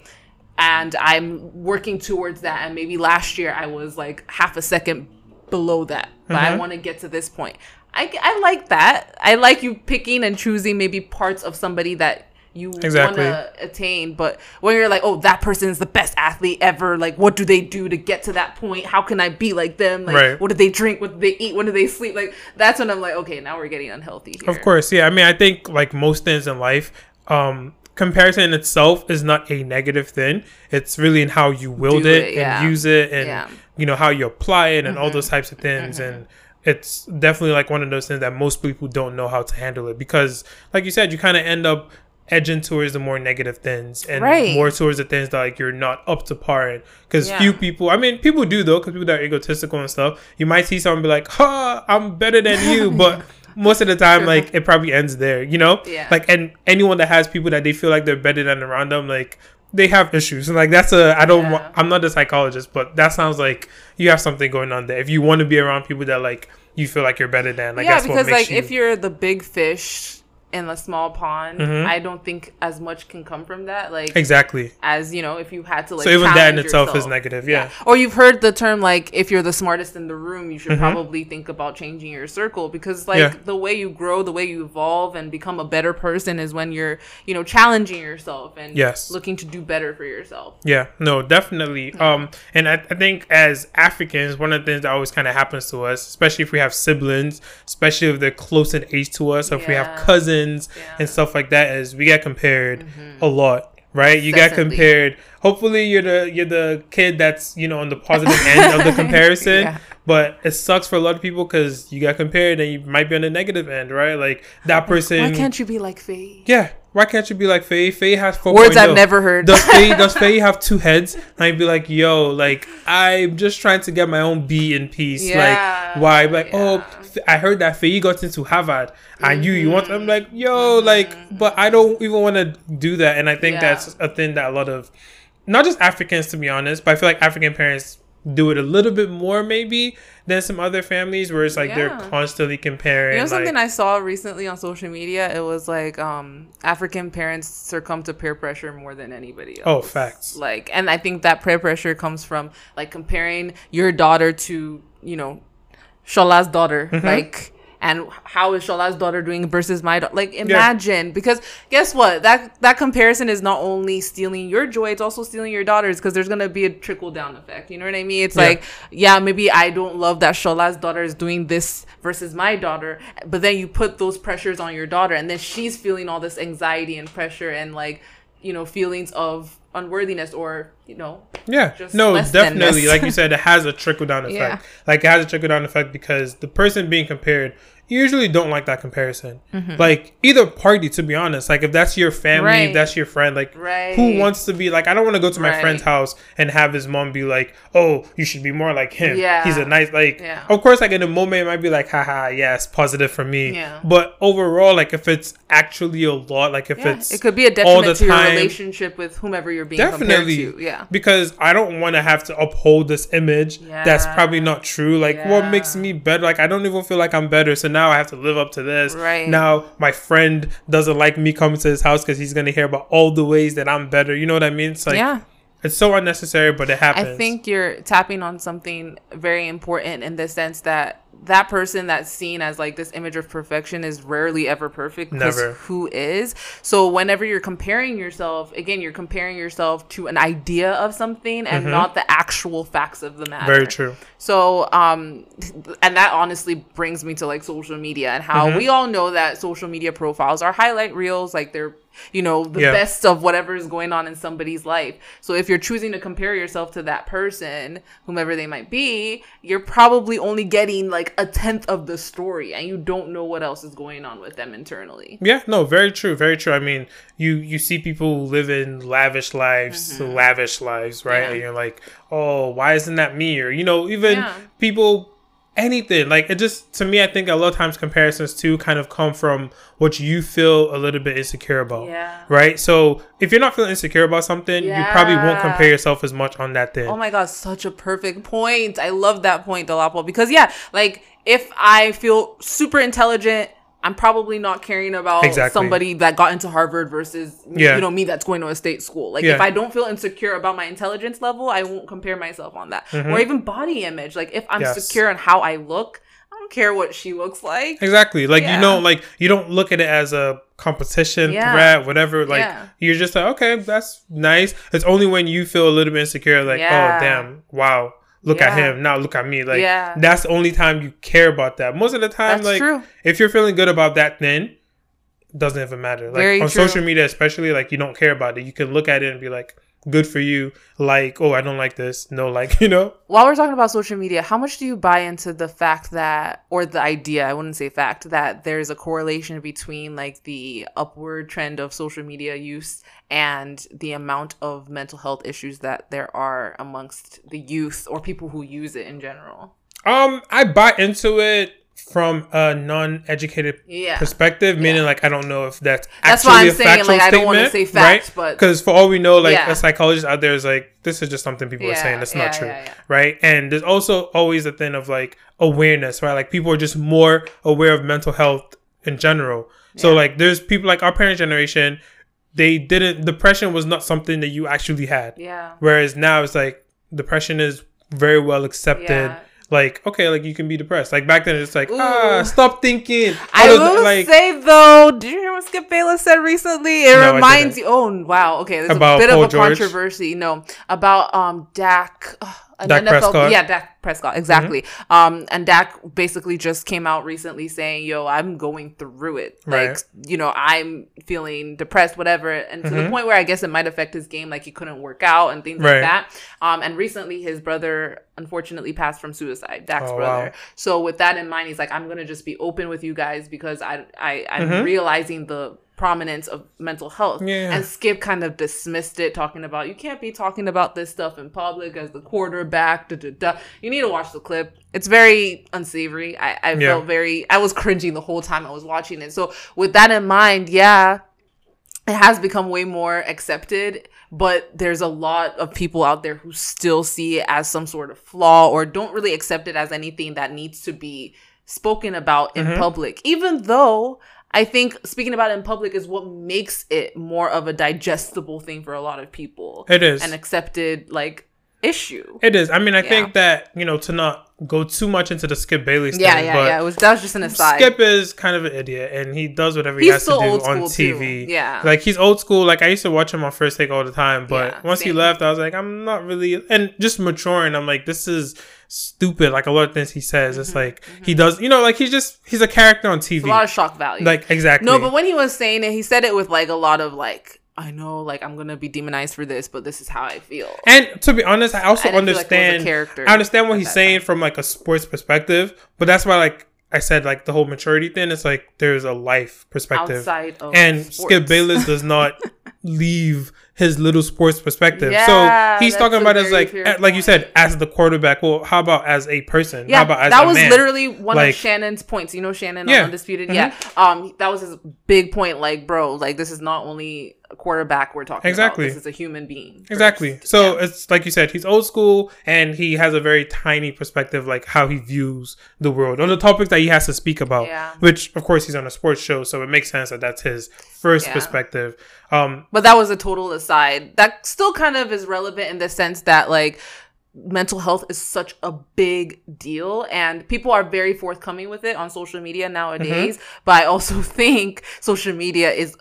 And I'm working towards that. And maybe last year I was like half a second below that, but I want to get to this point. I, I like that. I like you picking and choosing maybe parts of somebody that you Exactly. want to attain. But when you're like, oh, that person is the best athlete ever, like, what do they do to get to that point? How can I be like them? Like, Right. what do they drink? What do they eat? When do they sleep? Like, that's when I'm like, okay, now we're getting unhealthy here. of course, yeah. I mean, I think like most things in life, um, comparison in itself is not a negative thing. It's really in how you wield it, it, yeah. and use it, and Yeah. Mm-hmm. you know how you apply it, and all those types of things, and. It's definitely like one of those things that most people don't know how to handle it because, like you said, you kind of end up edging towards the more negative things and Right. more towards the things that like you're not up to par in. Because Yeah. few people, I mean, people do though, because people that are egotistical and stuff. You might see someone be like, "Ha, I'm better than you," <laughs> but most of the time, like it probably ends there. You know, Yeah. like and anyone that has people that they feel like they're better than around them, like they have issues. And like that's a I don't Yeah. wa- I'm not a psychologist, but that sounds like you have something going on there. If you want to be around people that like you feel like you're better than, like yeah, that's what because like you. if you're the big fish in a small pond, Mhm. I don't think as much can come from that. Like exactly. as you know, if you had to like so even that in challenge itself is negative. Yeah. Or you've heard the term like if you're the smartest in the room, you should Mhm. probably think about changing your circle because like Yeah. the way you grow, the way you evolve and become a better person is when you're, you know, challenging yourself and Yes. looking to do better for yourself. Yeah, no, definitely. Um, and I, I think as Africans, one of the things that always kind of happens to us, especially if we have siblings, especially if they're close in age to us, or if we have Yeah. Yeah. and stuff like that, is we get compared mm-hmm. a lot. Right, you get Incessantly. compared. Hopefully, you're the you're the kid that's you know on the positive end of the <laughs> comparison. Yeah. But it sucks for a lot of people because you got compared and you might be on the negative end, right? Like that person. Why can't you be like Faye? yeah, why can't you be like Faye? Faye has 4.0. Words I've never heard. Does Faye <laughs> does Faye have two heads? And I'd be like, yo, like I'm just trying to get my own B in peace. Yeah, like why? Like oh, I heard that Faye got into Harvard, and you you want? Mm-hmm. I'm like, yo, like, but I don't even want to do that. And I think Yeah. that's a thing that a lot of, not just Africans to be honest, but I feel like African parents do it a little bit more maybe than some other families where it's like they're constantly comparing. You know something like, I saw recently on social media? It was like um, African parents succumb to peer pressure more than anybody else. oh, facts. Like, and I think that peer pressure comes from like comparing your daughter to you know Shola's daughter, Mm-hmm. like. And how is Shola's daughter doing versus my daughter? Like, imagine because guess what? That that comparison is not only stealing your joy; it's also stealing your daughter's because there's gonna be a trickle down effect. You know what I mean? It's Yeah. like, yeah, maybe I don't love that Shola's daughter is doing this versus my daughter, but then you put those pressures on your daughter, and then she's feeling all this anxiety and pressure and like, you know, feelings of unworthiness or you know, Yeah, just no, definitely. Like you said, it has a trickle down <laughs> effect. Yeah. Like it has a trickle down effect because the person being compared, usually don't like that comparison. Mm-hmm. Like either party, to be honest. Like if that's your family, if that's your friend, like Right. who wants to be like? I don't want to go to my Right. friend's house and have his mom be like, "Oh, you should be more like him. Yeah. He's a nice like." Yeah. Of course, like in the moment, it might be like, "Haha, yes, positive for me." Yeah. But overall, like if it's actually a lot, like if Yeah, it's it could be a all the detriment to your relationship with whomever you're being definitely compared to. Yeah. because i don't want to have to uphold this image that's probably not true like what makes me better like i don't even feel like i'm better so now i have to live up to this Right. now my friend doesn't like me coming to his house because he's going to hear about all the ways that i'm better you know what i mean it's like yeah. it's so unnecessary but it happens I think you're tapping on something very important in the sense that that person that's seen as like this image of perfection is rarely ever perfect. Never. Who is? So whenever you're comparing yourself, again, you're comparing yourself to an idea of something and not the actual facts of the matter. Mm-hmm. very true So, um, and that honestly brings me to like social media and how Mm-hmm. we all know that social media profiles are highlight reels, like they're, you know, the Yeah. best of whatever is going on in somebody's life. So if you're choosing to compare yourself to that person, whomever they might be, you're probably only getting like a tenth of the story and you don't know what else is going on with them internally. Yeah, no, very true, very true. I mean, you you see people who live in lavish lives, lavish lives, right? Mm-hmm. Yeah. And you're like, oh, why isn't that me? Or you know, even Yeah. people, anything like it. Just to me, I think a lot of times comparisons too kind of come from what you feel a little bit insecure about, Yeah. right? So if you're not feeling insecure about something, you probably won't compare yourself as much on that thing. Oh my god, such a perfect point. I love that point, Dolapo. Because yeah, like if I feel super intelligent, I'm probably not caring about Exactly. somebody that got into Harvard versus Yeah. you know me that's going to a state school. Like Yeah. if I don't feel insecure about my intelligence level, I won't compare myself on that. Or even body image. Like if I'm Mm-hmm. Yes. secure on how I look, I don't care what she looks like. Exactly. Like Yeah. you know, like you don't look at it as a competition Yeah. threat, whatever. Like Yeah. you're just like, okay, that's nice. It's only when you feel a little bit insecure, like, oh damn, wow, look at him now, look at me. Like Yeah. that's the only time you care about that. Most of the time, That's like true. if you're feeling good about that, then it doesn't even matter. Like Very on true. social media, especially, like you don't care about it. You can look at it and be like, good for you. Like, oh, I don't like this. No, like <laughs> you know. While we're talking about social media, how much do you buy into the fact that, or the idea, I wouldn't say fact, that there's a correlation between like the upward trend of social media use and the amount of mental health issues that there are amongst the youth or people who use it in general? Um, I buy into it from a non-educated Yeah. perspective, meaning like I don't know if that's That's why I'm a saying, like, I don't say fact, but- because for all we know, like Yeah. a psychologist out there is like this is just something people are saying. It's yeah, not true, yeah, yeah. right? And there's also always a thing of like awareness, right? Like people are just more aware of mental health in general. So Yeah. like there's people like our parents' generation, they didn't depression was not something that you actually had. Yeah. Whereas now it's like depression is very well accepted. Like okay, like you can be depressed. Like back then, it's like Ooh. ah, stop thinking. I All will the- like say though, did you hear what Skip Bayless said recently? It No, reminds you. Oh wow, okay, there's About a bit Paul of a George? controversy. No, about um Dak. An Dak Prescott? Yeah, Dak Prescott, exactly. Um, and Dak basically just came out recently saying, "Yo, I'm going through it. Like, Right. you know, I'm feeling depressed, whatever." And to the Mhm. point where I guess it might affect his game, like he couldn't work out and things Right. like that. Um, and recently his brother unfortunately passed from suicide. Dak's Oh, brother. wow. So with that in mind, he's like, I'm gonna just be open with you guys because I I I'm Mhm. realizing the prominence of mental health. Yeah. And Skip kind of dismissed it, talking about you can't be talking about this stuff in public as the quarterback. Da, da, da. You need to watch the clip. It's very unsavory. I, I Yeah. felt very I was cringing the whole time I was watching it. So with that in mind, yeah, it has become way more accepted but there's a lot of people out there who still see it as some sort of flaw or don't really accept it as anything that needs to be spoken about in Mhm. public even though i think speaking about it in public is what makes it more of a digestible thing for a lot of people It is. an accepted like issue It is. I mean, I Yeah. think that you know to not go too much into the Skip Bayless thing. yeah yeah yeah it was that was just an aside Skip is kind of an idiot, and he does whatever he has to do on school, too. TV. Yeah. like he's old school. Like I used to watch him on First Take all the time, but Yeah, once he left, I was like, I'm not really, and just maturing. I'm like, this is stupid. Like a lot of things he says, it's like he does. You know, like he's just he's a character on TV. Mm-hmm, It's a lot of shock value like exactly. No, but when he was saying it, he said it with like a lot of like, I know, like I'm gonna be demonized for this, but this is how I feel. And to be honest, I also I didn't like it was a understand. character I understand what he's saying from like a sports perspective, but that's why like I said like the whole maturity thing. It's like there's a life perspective, outside of and sports. Skip Bayless does not <laughs> leave his little sports perspective. Yeah, so he's talking about as like eh, like you said as the quarterback. Well, how about as a person? Yeah, how about as that was man? literally one Like- of Shannon's points. You know Shannon Yeah. on Undisputed? Mhm. Yeah. Um, that was his big point. Like, bro, like this is not only a quarterback we're talking Exactly. about. This is a human being. Exactly. first. So Yeah. it's like you said, he's old school and he has a very tiny perspective, like how he views the world on the topics that he has to speak about. Yeah. Which, of course, he's on a sports show, so it makes sense that that's his first Yeah. perspective. Um, But that was a total aside. That still kind of is relevant in the sense that like mental health is such a big deal and people are very forthcoming with it on social media nowadays. Mm-hmm. But I also <laughs> think social media is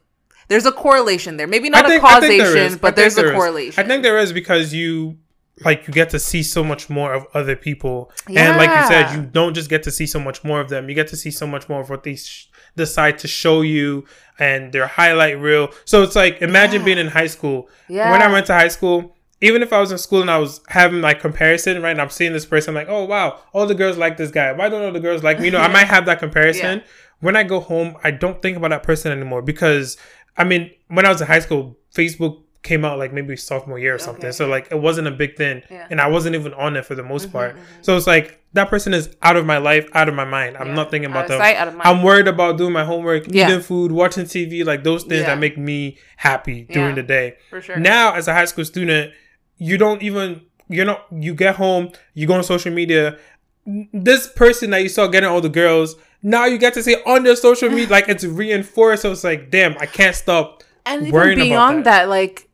there's a correlation there. Maybe not think- a I think there causation, but there's there a is. correlation. I think there is because you like you get to see so much more of other people, and like you said, you don't just get to see so much more of them. You get to see so much more of what they sh- decide to show you and their highlight reel. So it's like imagine Yeah. being in high school. Yeah. When I went to high school. Even if I was in school and I was having like comparison, right? And I'm seeing this person, like, oh wow, all the girls like this guy. Why don't all the girls like me? You know, I might <laughs> have that comparison. When I go home, I don't think about that person anymore because I mean, when I was in high school, Facebook came out like maybe sophomore year or something. Okay. So like it wasn't a big thing. Yeah. And I wasn't even on it for the most Mhm, part. mhm. So it's like that person is out of my life, out of my mind. I'm Yeah. not thinking about them. sight, out of mind. I'm worried about doing my homework, Yeah. eating food, watching TV, like those things that make me happy during the day. for sure. Now, as a high school student, you don't even you're not you get home, you go on social media. This person that you saw getting all the girls, now you get to see on their social media, like it's reinforced. So it's like, damn, I can't stop. and even beyond that. that. like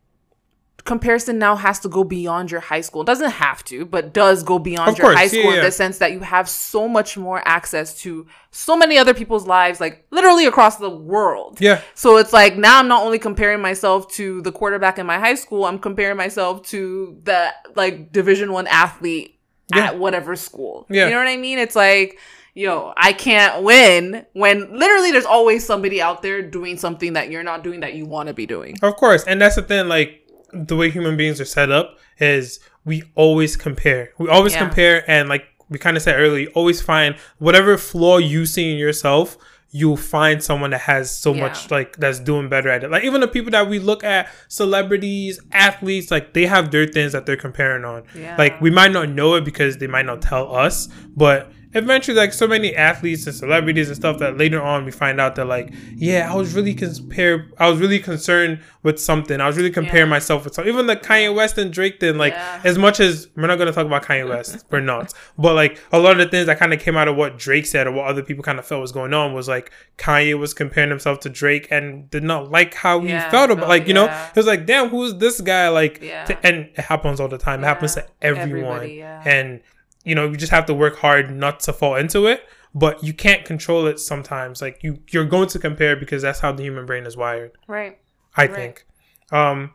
comparison now has to go beyond your high school. It doesn't have to, but does go beyond Of your course, high yeah, school in the sense that you have so much more access to so many other people's lives, like literally across the world. Yeah, So it's like now I'm not only comparing myself to the quarterback in my high school, I'm comparing myself to the like division one athlete Yeah. at whatever school. Yeah. You know what I mean? It's like, yo, I can't win when literally there's always somebody out there doing something that you're not doing that you want to be doing. of course, and that's the thing. Like the way human beings are set up is we always compare. We always Yeah. compare, and like we kind of said earlier, you always find whatever flaw you see in yourself. You'll find someone that has so Yeah. much like that's doing better at it. Like even the people that we look at, celebrities, athletes, like they have their things that they're comparing on. Yeah. Like we might not know it because they might not tell us, but eventually like so many athletes and celebrities and stuff that later on we find out that like yeah i was really compare i was really concerned with something i was really comparing Yeah. myself with something even the kanye west and drake thing like Yeah. as much as we're not going to talk about kanye west <laughs> we're not but like a lot of the things that kind of came out of what drake said or what other people kind of felt was going on was like kanye was comparing himself to drake and did not like how he Yeah, felt about felt- like you know he was like damn who's this guy like Yeah. t- and it happens all the time it happens to everyone Everybody, and you know you just have to work hard not to fall into it but you can't control it sometimes like you you're going to compare because that's how the human brain is wired Right. i Right. think um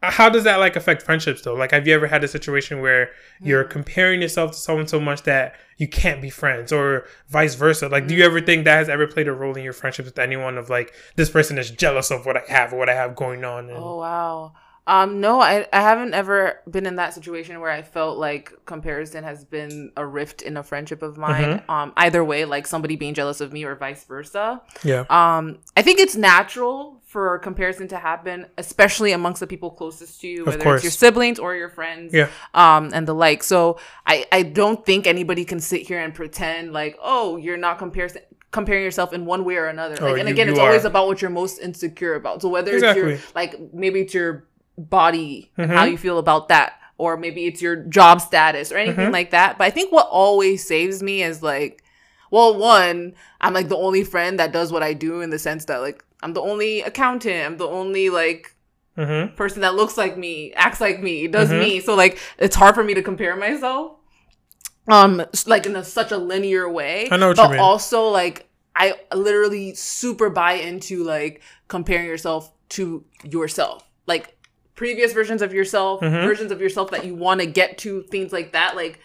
how does that like affect friendships though like have you ever had a situation where you're Hmm. comparing yourself to someone so much that you can't be friends or vice versa like do you Hmm. ever think that has ever played a role in your friendships with anyone of like this person is jealous of what i have or what i have going on and, Oh wow. Um no, I, I haven't ever been in that situation where I felt like comparison has been a rift in a friendship of mine. Mm-hmm. Um either way, like somebody being jealous of me or vice versa. yeah Um I think it's natural for comparison to happen, especially amongst the people closest to you, whether it's your siblings or your friends. yeah um and the like so i i don't think anybody can sit here and pretend like oh you're not comparing comparing yourself in one way or another Oh, like and you- again you it's always about what you're most insecure about so whether it's your like maybe it's your body and Mhm. how you feel about that or maybe it's your job status or anything Mhm. like that but i think what always saves me is like well one i'm like the only friend that does what i do in the sense that like i'm the only accountant i'm the only like mm-hmm. person that looks like me, acts like me, does Mhm. me. So like it's hard for me to compare myself. Um like in a, such a linear way. I know what but you mean. also like I literally super buy into like comparing yourself to yourself. Like previous versions of yourself, Mhm. versions of yourself that you want to get to, things like that. Like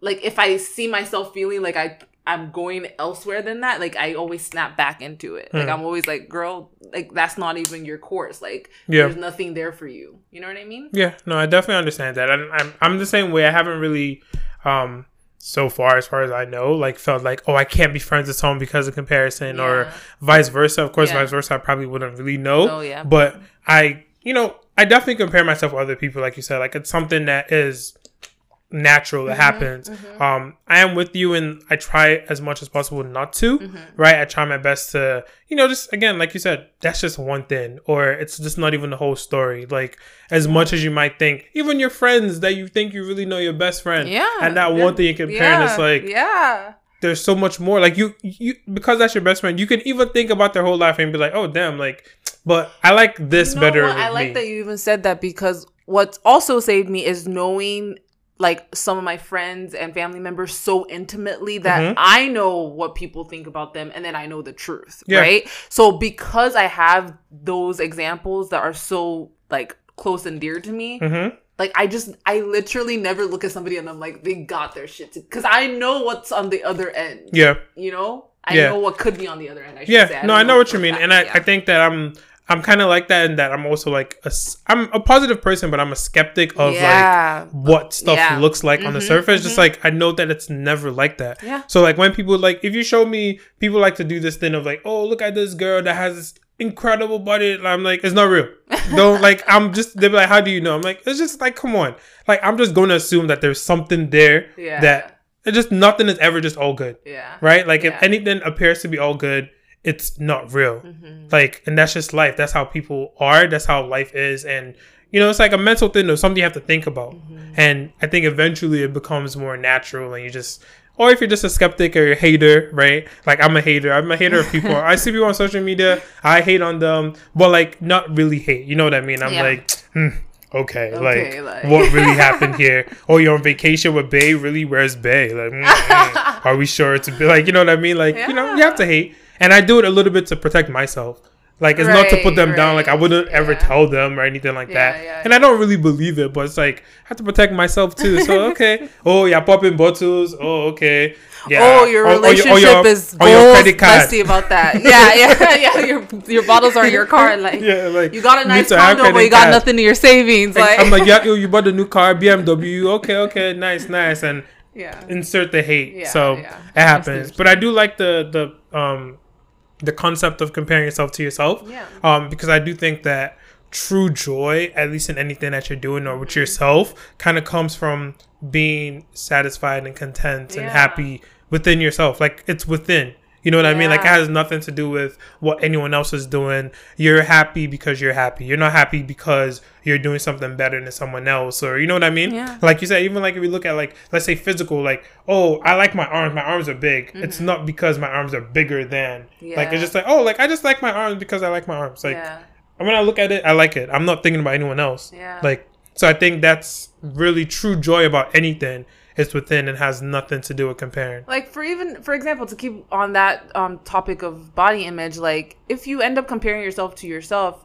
like if I see myself feeling like I I'm going elsewhere than that, like I always snap back into it. Like Hmm. I'm always like, girl, like that's not even your course. Like Yeah. there's nothing there for you. You know what I mean? Yeah, no, I definitely understand that. I'm, I'm, I'm the same way. I haven't really, um, so far, as far as I know, like felt like, oh, I can't be friends with someone because of comparison, or vice versa. Of course, Yeah. vice versa, I probably wouldn't really know. Oh, yeah. But I, you know, I definitely compare myself with other people, like you said. Like it's something that is natural that Mm-hmm, happens. Um, I am with you, and I try as much as possible not to. Mm-hmm. Right, I try my best to, you know, just again, like you said, that's just one thing, or it's just not even the whole story. Like as much as you might think, even your friends that you think you really know your best friend, Yeah. and that one thing you compare, yeah, it's like yeah. there's so much more. Like you, you because that's your best friend, you can even think about their whole life and be like, oh damn, like. But I like this You know better. I like me. that you even said that because what's also saved me is knowing like some of my friends and family members so intimately that Mhm. I know what people think about them and then I know the truth, Yeah. right? So because I have those examples that are so like close and dear to me, Mhm. like I just I literally never look at somebody and I'm like they got their shit because I know what's on the other end. Yeah. You know, I Yeah. know what could be on the other end. I should yeah say. no i know what you mean and i, I think that i'm i'm kind of like that and that i'm also like a, i'm a positive person but i'm a skeptic of like what stuff Yeah. looks like on the Mhm, surface just like i know that it's never like that Yeah. so like when people like if you show me people like to do this thing of like oh look at this girl that has this incredible body i'm like it's not real <laughs> don't like i'm just they're like how do you know i'm like it's just like come on like i'm just going to assume that there's something there Yeah. that it's just nothing is ever just all good yeah. right? Like Yeah. if anything appears to be all good, it's not real. Mhm. Like, and that's just life. That's how people are. That's how life is. And you know, it's like a mental thing or something you have to think about. Mm-hmm. And I think eventually it becomes more natural, and you just. Or if you're just a skeptic or a hater, right? Like I'm a hater. I'm a hater of people. <laughs> I see people on social media. I hate on them, but like not really hate. You know what I mean? I'm Yeah. like, hmm, okay, Okay, like, like- what really <laughs> happened here? Oh, you're on vacation with Bay. Really? Where's Bay? Like, mm, mm. are we sure it's bit like you know what I mean? Like you know, you have to hate, and I do it a little bit to protect myself. Like it's not to put them Right, down. Like I wouldn't ever yeah. tell them or anything like Yeah, that. yeah, and I don't really believe it, but it's like I have to protect myself too. So <laughs> okay, oh yeah, popping bottles. Oh okay, yeah. Oh, your Or- or relationship or your- is or your goals. credit card. Let's about that. Yeah, yeah, <laughs> yeah. Your your bottles are in your car. Like <laughs> Yeah, like you got a nice condo, but you got card. nothing in your savings. Like, I'm like, <laughs> yeah, yo, you bought a new car, BMW. Okay, okay, nice, nice, and yeah, insert the hate. Yeah, so yeah. it happens. But I do like the the um the concept of comparing yourself to yourself. Yeah. Um, because I do think that true joy, at least in anything that you're doing or Mm-hmm. with yourself, kind of comes from being satisfied and content and happy within yourself. Like it's within. You know what I mean? Like it has nothing to do with what anyone else is doing. You're happy because you're happy. You're not happy because you're doing something better than someone else, or you know what I mean? Yeah. Like you said, even like if we look at like let's say physical, like oh I like my arms. My arms are big. It's not because my arms are bigger than. yeah. Like Mm-hmm. It's just like oh like I just like my arms because I like my arms. Like yeah, when I look at it, I like it. I'm not thinking about anyone else. Yeah. Like so, I think that's really true joy about anything. It's within and has nothing to do with comparing. like for even for example, to keep on that um topic of body image, like if you end up comparing yourself to yourself.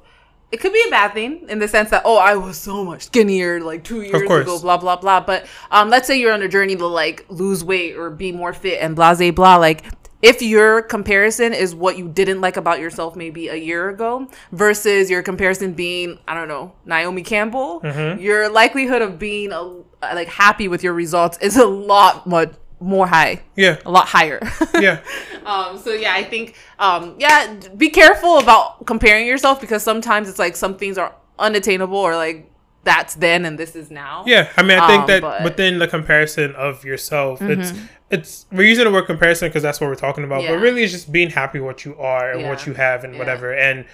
It could be a bad thing in the sense that oh I was so much skinnier like two years ago blah blah blah but um let's say you're on a journey to like lose weight or be more fit and blah blah blah like if your comparison is what you didn't like about yourself maybe a year ago versus your comparison being I don't know Naomi Campbell, Mm-hmm. your likelihood of being a, like happy with your results is a lot much more high, Yeah, a lot higher. <laughs> yeah, um, so yeah, I think um, yeah, be careful about comparing yourself because sometimes it's like some things are unattainable or like that's then and this is now. yeah. I mean, I think Um, that but- within the comparison of yourself, it's it's we're using the word comparison because that's what we're talking about. Yeah. But really, it's just being happy what you are and Yeah. what you have and Yeah. whatever, and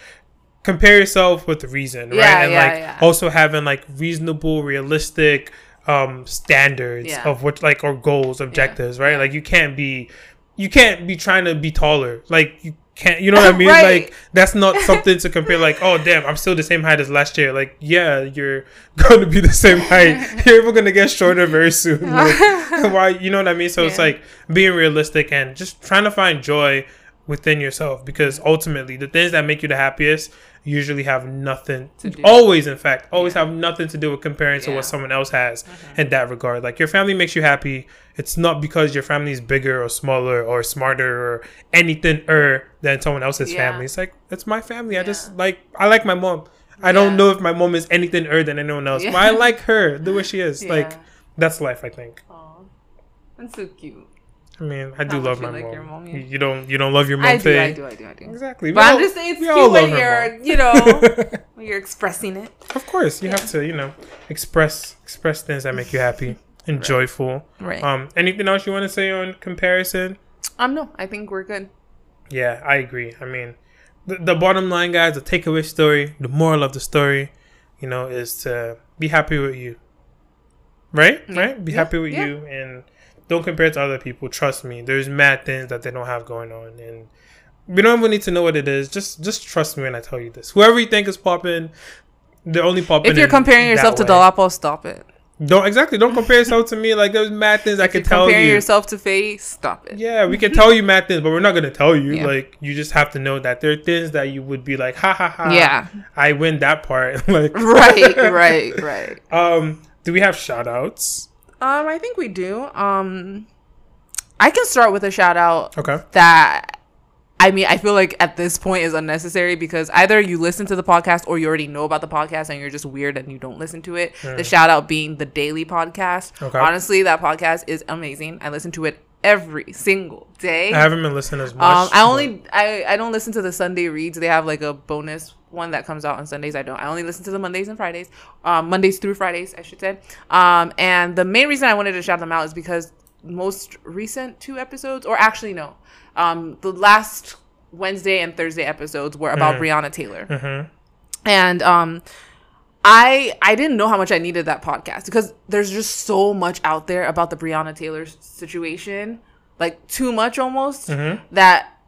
compare yourself with reason, right? And like also having like reasonable, realistic um standards Yeah. of what like or goals, objectives, right? Like you can't be you can't be trying to be taller. Like you can't you know what I <laughs> mean? Right. Like that's not something to compare like, oh damn, I'm still the same height as last year. Like, yeah, you're <laughs> gonna be the same height. <laughs> You're even gonna get shorter very soon. Like, why you know what I mean? So it's like being realistic and just trying to find joy within yourself because ultimately the things that make you the happiest usually have nothing To do. always in fact always have nothing to do with comparing to Yeah. Mm-hmm. what someone else has in that regard like your family makes you happy it's not because your family is bigger or smaller or smarter or anything er than someone else's Yeah. family it's like it's my family i just like i like my mom i Yeah. don't know if my mom is anything er than anyone else Yeah. but i like her the way she is <laughs> Yeah. like that's life i think Aw. That's so cute. I mean, I do How love my like mom. your mom, You- yeah. You don't you don't love your mom I do, Faye? I do, I do, I do. Exactly. But I'm just saying it's cute when you're, mom. you know, <laughs> when you're expressing it. Of course, you have to, you know, express express things that make you happy <laughs> and joyful. Right. Um, anything else you want to say on comparison? Um, no, I think we're good. Yeah, I agree. I mean, the, the bottom line, guys, the takeaway story, the moral of the story, you know, is to be happy with you. Right? Right? Be Yeah, happy with yeah. you and don't compare it to other people. Trust me. There's mad things that they don't have going on and we don't even need to know what it is. Just just trust me when I tell you this. Whoever you think is popping, they're only popping. If you're in comparing yourself to way. Dolapo, stop it. Don't exactly. Don't compare yourself to me. Like there's mad things I If can you're tell comparing you. yourself to Faye, stop it. Yeah, we can tell you mad things, but we're not gonna tell you. Yeah. Like you just have to know that there are things that you would be like, ha ha ha. Yeah. I win that part. <laughs> like Right, <laughs> right, right. Um, do we have shout outs? Um, I think we do. Um, I can start with a shout out Okay. that I mean, I feel like at this point is unnecessary because either you listen to the podcast or you already know about the podcast and you're just weird and you don't listen to it. The shout out being the daily podcast. Okay. Honestly, that podcast is amazing. I listen to it every single day. I haven't been listening as much. Um, I only I, I don't listen to the Sunday reads. They have like a bonus one that comes out on Sundays. I don't. I only listen to the Mondays and Fridays. Um, Mondays through Fridays, I should say. Um, and the main reason I wanted to shout them out is because most recent two episodes, or actually no, um, the last Wednesday and Thursday episodes were about Breonna Taylor Mhm. and um i i didn't know how much i needed that podcast because there's just so much out there about the breonna taylor situation like too much almost mm-hmm. that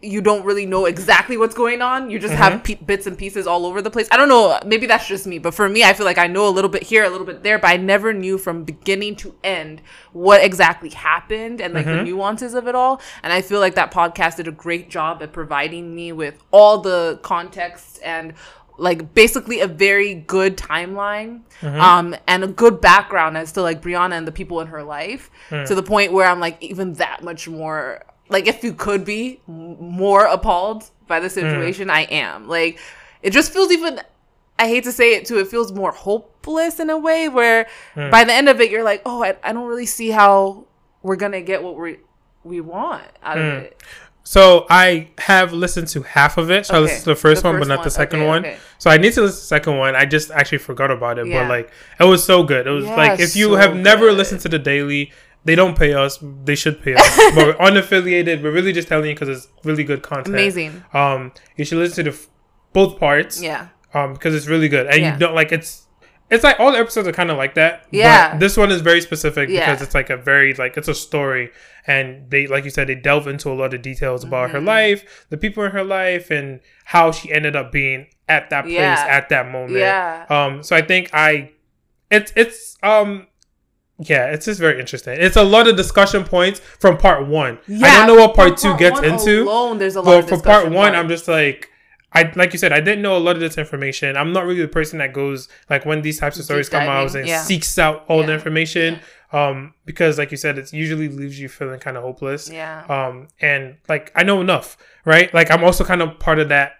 you don't really know exactly what's going on. You just have mm-hmm. pe- bits and pieces all over the place. I don't know maybe that's just me but for me i feel like i know a little bit here a little bit there but i never knew from beginning to end what exactly happened and like the mm-hmm. nuances of it all. And i feel like that podcast did a great job at providing me with all the context and like basically a very good timeline mm-hmm. um and a good background as to like Breonna and the people in her life mm. to the point where I'm like even that much more like if you could be more appalled by the mm. situation I am. Like it just feels even I hate to say it too it feels more hopeless in a way where mm. by the end of it you're like oh I, I don't really see how we're gonna get what we we want out of it So I have listened to half of it. So I Okay. listened to the first The one, but not one. the second Okay, one. okay. So I need to listen to the second one. I just actually forgot about it. Yeah. But like it was so good. It was Yeah, like if you so have never good. listened to the daily, they don't pay us. They should pay us. but <laughs> we're unaffiliated. We're really just telling you because it's really good content. amazing Um, you should listen to the, f- both parts. yeah Um, because it's really good, and Yeah. you don't like it's. It's like all the episodes are kind of like that. Yeah. But this one is very specific Yeah. because it's like a very like it's a story, and they like you said they delve into a lot of details about Mm-hmm. her life, the people in her life, and how she ended up being at that place Yeah. at that moment. Yeah. Um. So I think I, it's it's um. Yeah, it's just very interesting. It's a lot of discussion points from part one. Yeah, I don't know what part two gets into. Alone, there's a lot But for part one. I'm just like, I like you said, I didn't know a lot of this information. I'm not really the person that goes like when these types of stories come out and yeah. seeks out all the Yeah. information. Um, because like you said, it usually leaves you feeling kind of hopeless. yeah. Um, and like I know enough, right? Like I'm also kind of part of that.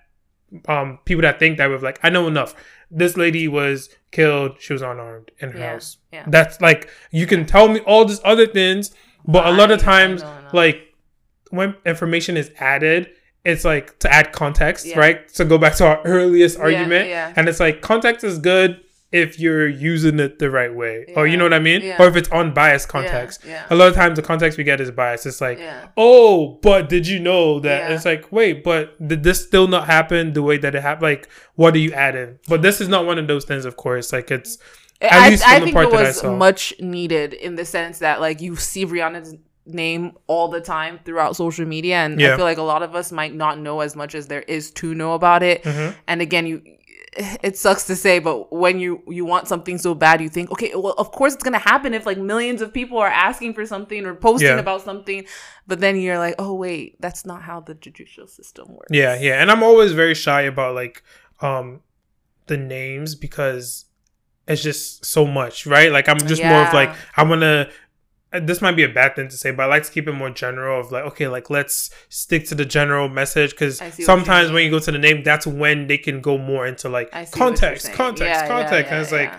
Um, people that think that with like I know enough. This lady was killed. She was unarmed in her Yeah, house. yeah. That's like you can tell me all these other things, but a lot of times, like when information is added, it's like to add context, Yeah. right? To go back to our earliest argument, yeah. and it's like context is good if you're using it the right way, or you know what I mean, yeah. or if it's unbiased context. yeah. A lot of times, the context we get is biased. It's like, Yeah. oh, but did you know that? Yeah. It's like, wait, but did this still not happen the way that it happened? Like, what are you adding? But this is not one of those things, of course. Like, it's at I, least I the think part it was much needed in the sense that like you see Breonna's name all the time throughout social media, and Yeah. I feel like a lot of us might not know as much as there is to know about it. Mm-hmm. And again, you. It sucks to say, but when you you want something so bad, you think, okay, well, of course it's gonna happen if like millions of people are asking for something or posting Yeah. about something, but then you're like, oh wait, that's not how the judicial system works. Yeah, yeah, and I'm always very shy about like um the names because it's just so much, right? Like I'm just more of like I want to. This might be a bad thing to say, but I like to keep it more general. Of like, okay, like let's stick to the general message because I see what you sometimes when you go to the name, that's when they can go more into like I see what you're context, context, Yeah, yeah, context, yeah, and it's yeah. like,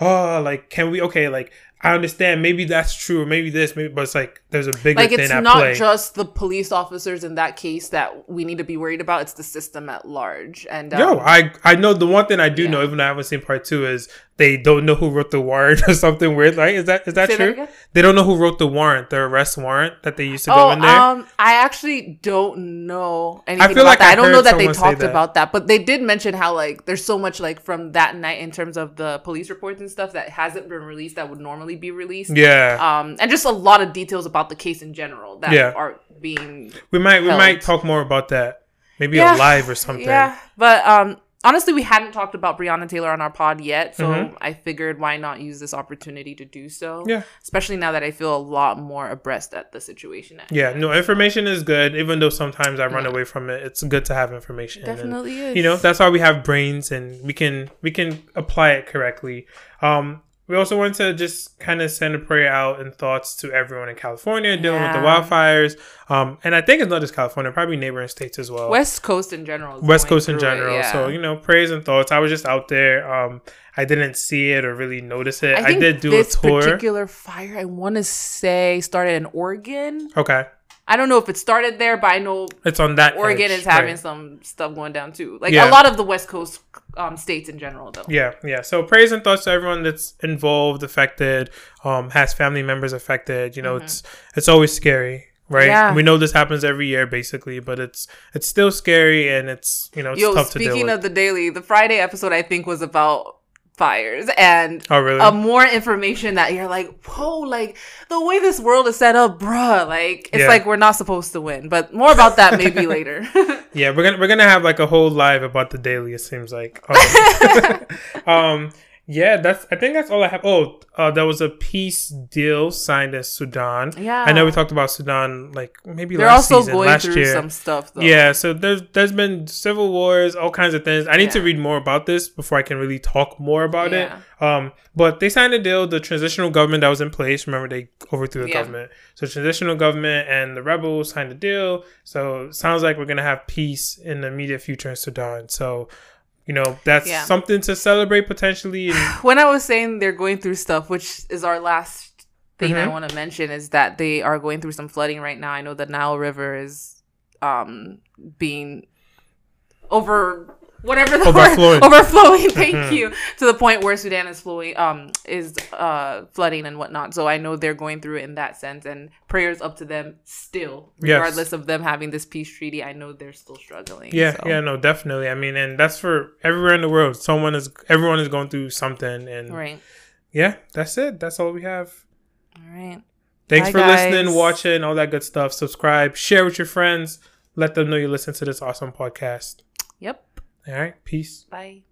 oh, like can we? Okay, like I understand maybe that's true or maybe this, maybe, but it's like there's a bigger like it's not play. just the police officers in that case that we need to be worried about. It's the system at large. And um, Yo, I I know the one thing I do yeah. know, even though I haven't seen part two, is they don't know who wrote the warrant <laughs> or something weird. Like, is that is that Say true? again? they don't know who wrote the warrant, the arrest warrant that they used to Oh, go in there. um, I actually don't know anything feel about like that. I I don't know that they talked that. about that, but they did mention how like there's so much like from that night in terms of the police reports and stuff that hasn't been released that would normally be released. yeah, Um, and just a lot of details about the case in general that Yeah. are being we might we might talk more about that. Maybe Yeah. a live or something. Yeah, but um, honestly, we hadn't talked about Breonna Taylor on our pod yet, so Mhm. I figured why not use this opportunity to do so. Yeah. especially now that I feel a lot more abreast at the situation. At Yeah, hand. no, information is good. Even though sometimes I run Yeah. away from it, it's good to have information. and, definitely is. you know, that's why we have brains and we can we can apply it correctly. Um, we also want to just kind of send a prayer out and thoughts to everyone in California dealing with the wildfires. Um, and I think it's not just California, probably neighboring states as well. West Coast in general. West Coast in through it, general. yeah. So you know, prayers and thoughts. I was just out there. Um, I didn't see it or really notice it. I, think did do a this tour. particular fire. I want to say started in Oregon. okay, I don't know if it started there, but I know it's on that. Oregon edge, is having right. some stuff going down too. Like Yeah. a lot of the West Coast um, states in general, though. Yeah, yeah. So prayers and thoughts to everyone that's involved, affected, um, has family members affected. You know, it's it's always scary, right? Mm-hmm. Yeah. We know this happens every year, basically, but it's it's still scary and it's you know it's Yo, tough to deal speaking of the daily, the Friday episode I think was about fires and oh, really? uh, more information that you're like, whoa, like the way this world is set up, bruh, like it's Yeah. like we're not supposed to win. But more about that maybe <laughs> later. <laughs> yeah, we're gonna we're gonna have like a whole live about the daily. It seems like. <laughs> Um, um yeah, that's. I think that's all I have. Oh, uh, there was a peace deal signed in Sudan. Yeah. I know we talked about Sudan like maybe They're last also season, going last through year. some stuff though. Yeah, so there's there's been civil wars, all kinds of things. I need to read more about this before I can really talk more about Yeah. it. Um, but they signed a deal. The transitional government that was in place, remember they overthrew the Yeah. government. So transitional government and the rebels signed a deal. So sounds like we're gonna have peace in the immediate future in Sudan. So you know that's Yeah. something to celebrate potentially. And <sighs> when I was saying they're going through stuff, which is our last thing I Mhm. want to mention, is that they are going through some flooding right now. I know the Nile River is um being over whatever the Overflowing. word overflowing. <laughs> Thank Mhm. you to the point where Sudan is flowing um is uh flooding and whatnot. So I know they're going through it in that sense, and prayers up to them still, Yes. regardless of them having this peace treaty. I know they're still struggling. yeah, so. yeah, no, definitely. I mean, and that's for everywhere in the world. Someone is everyone is going through something, and Right. yeah, that's it. That's all we have. All right. Thanks Bye, for guys. listening, watching, all that good stuff. Subscribe, share with your friends. Let them know you listen to this awesome podcast. Yep. All right. Peace. Bye.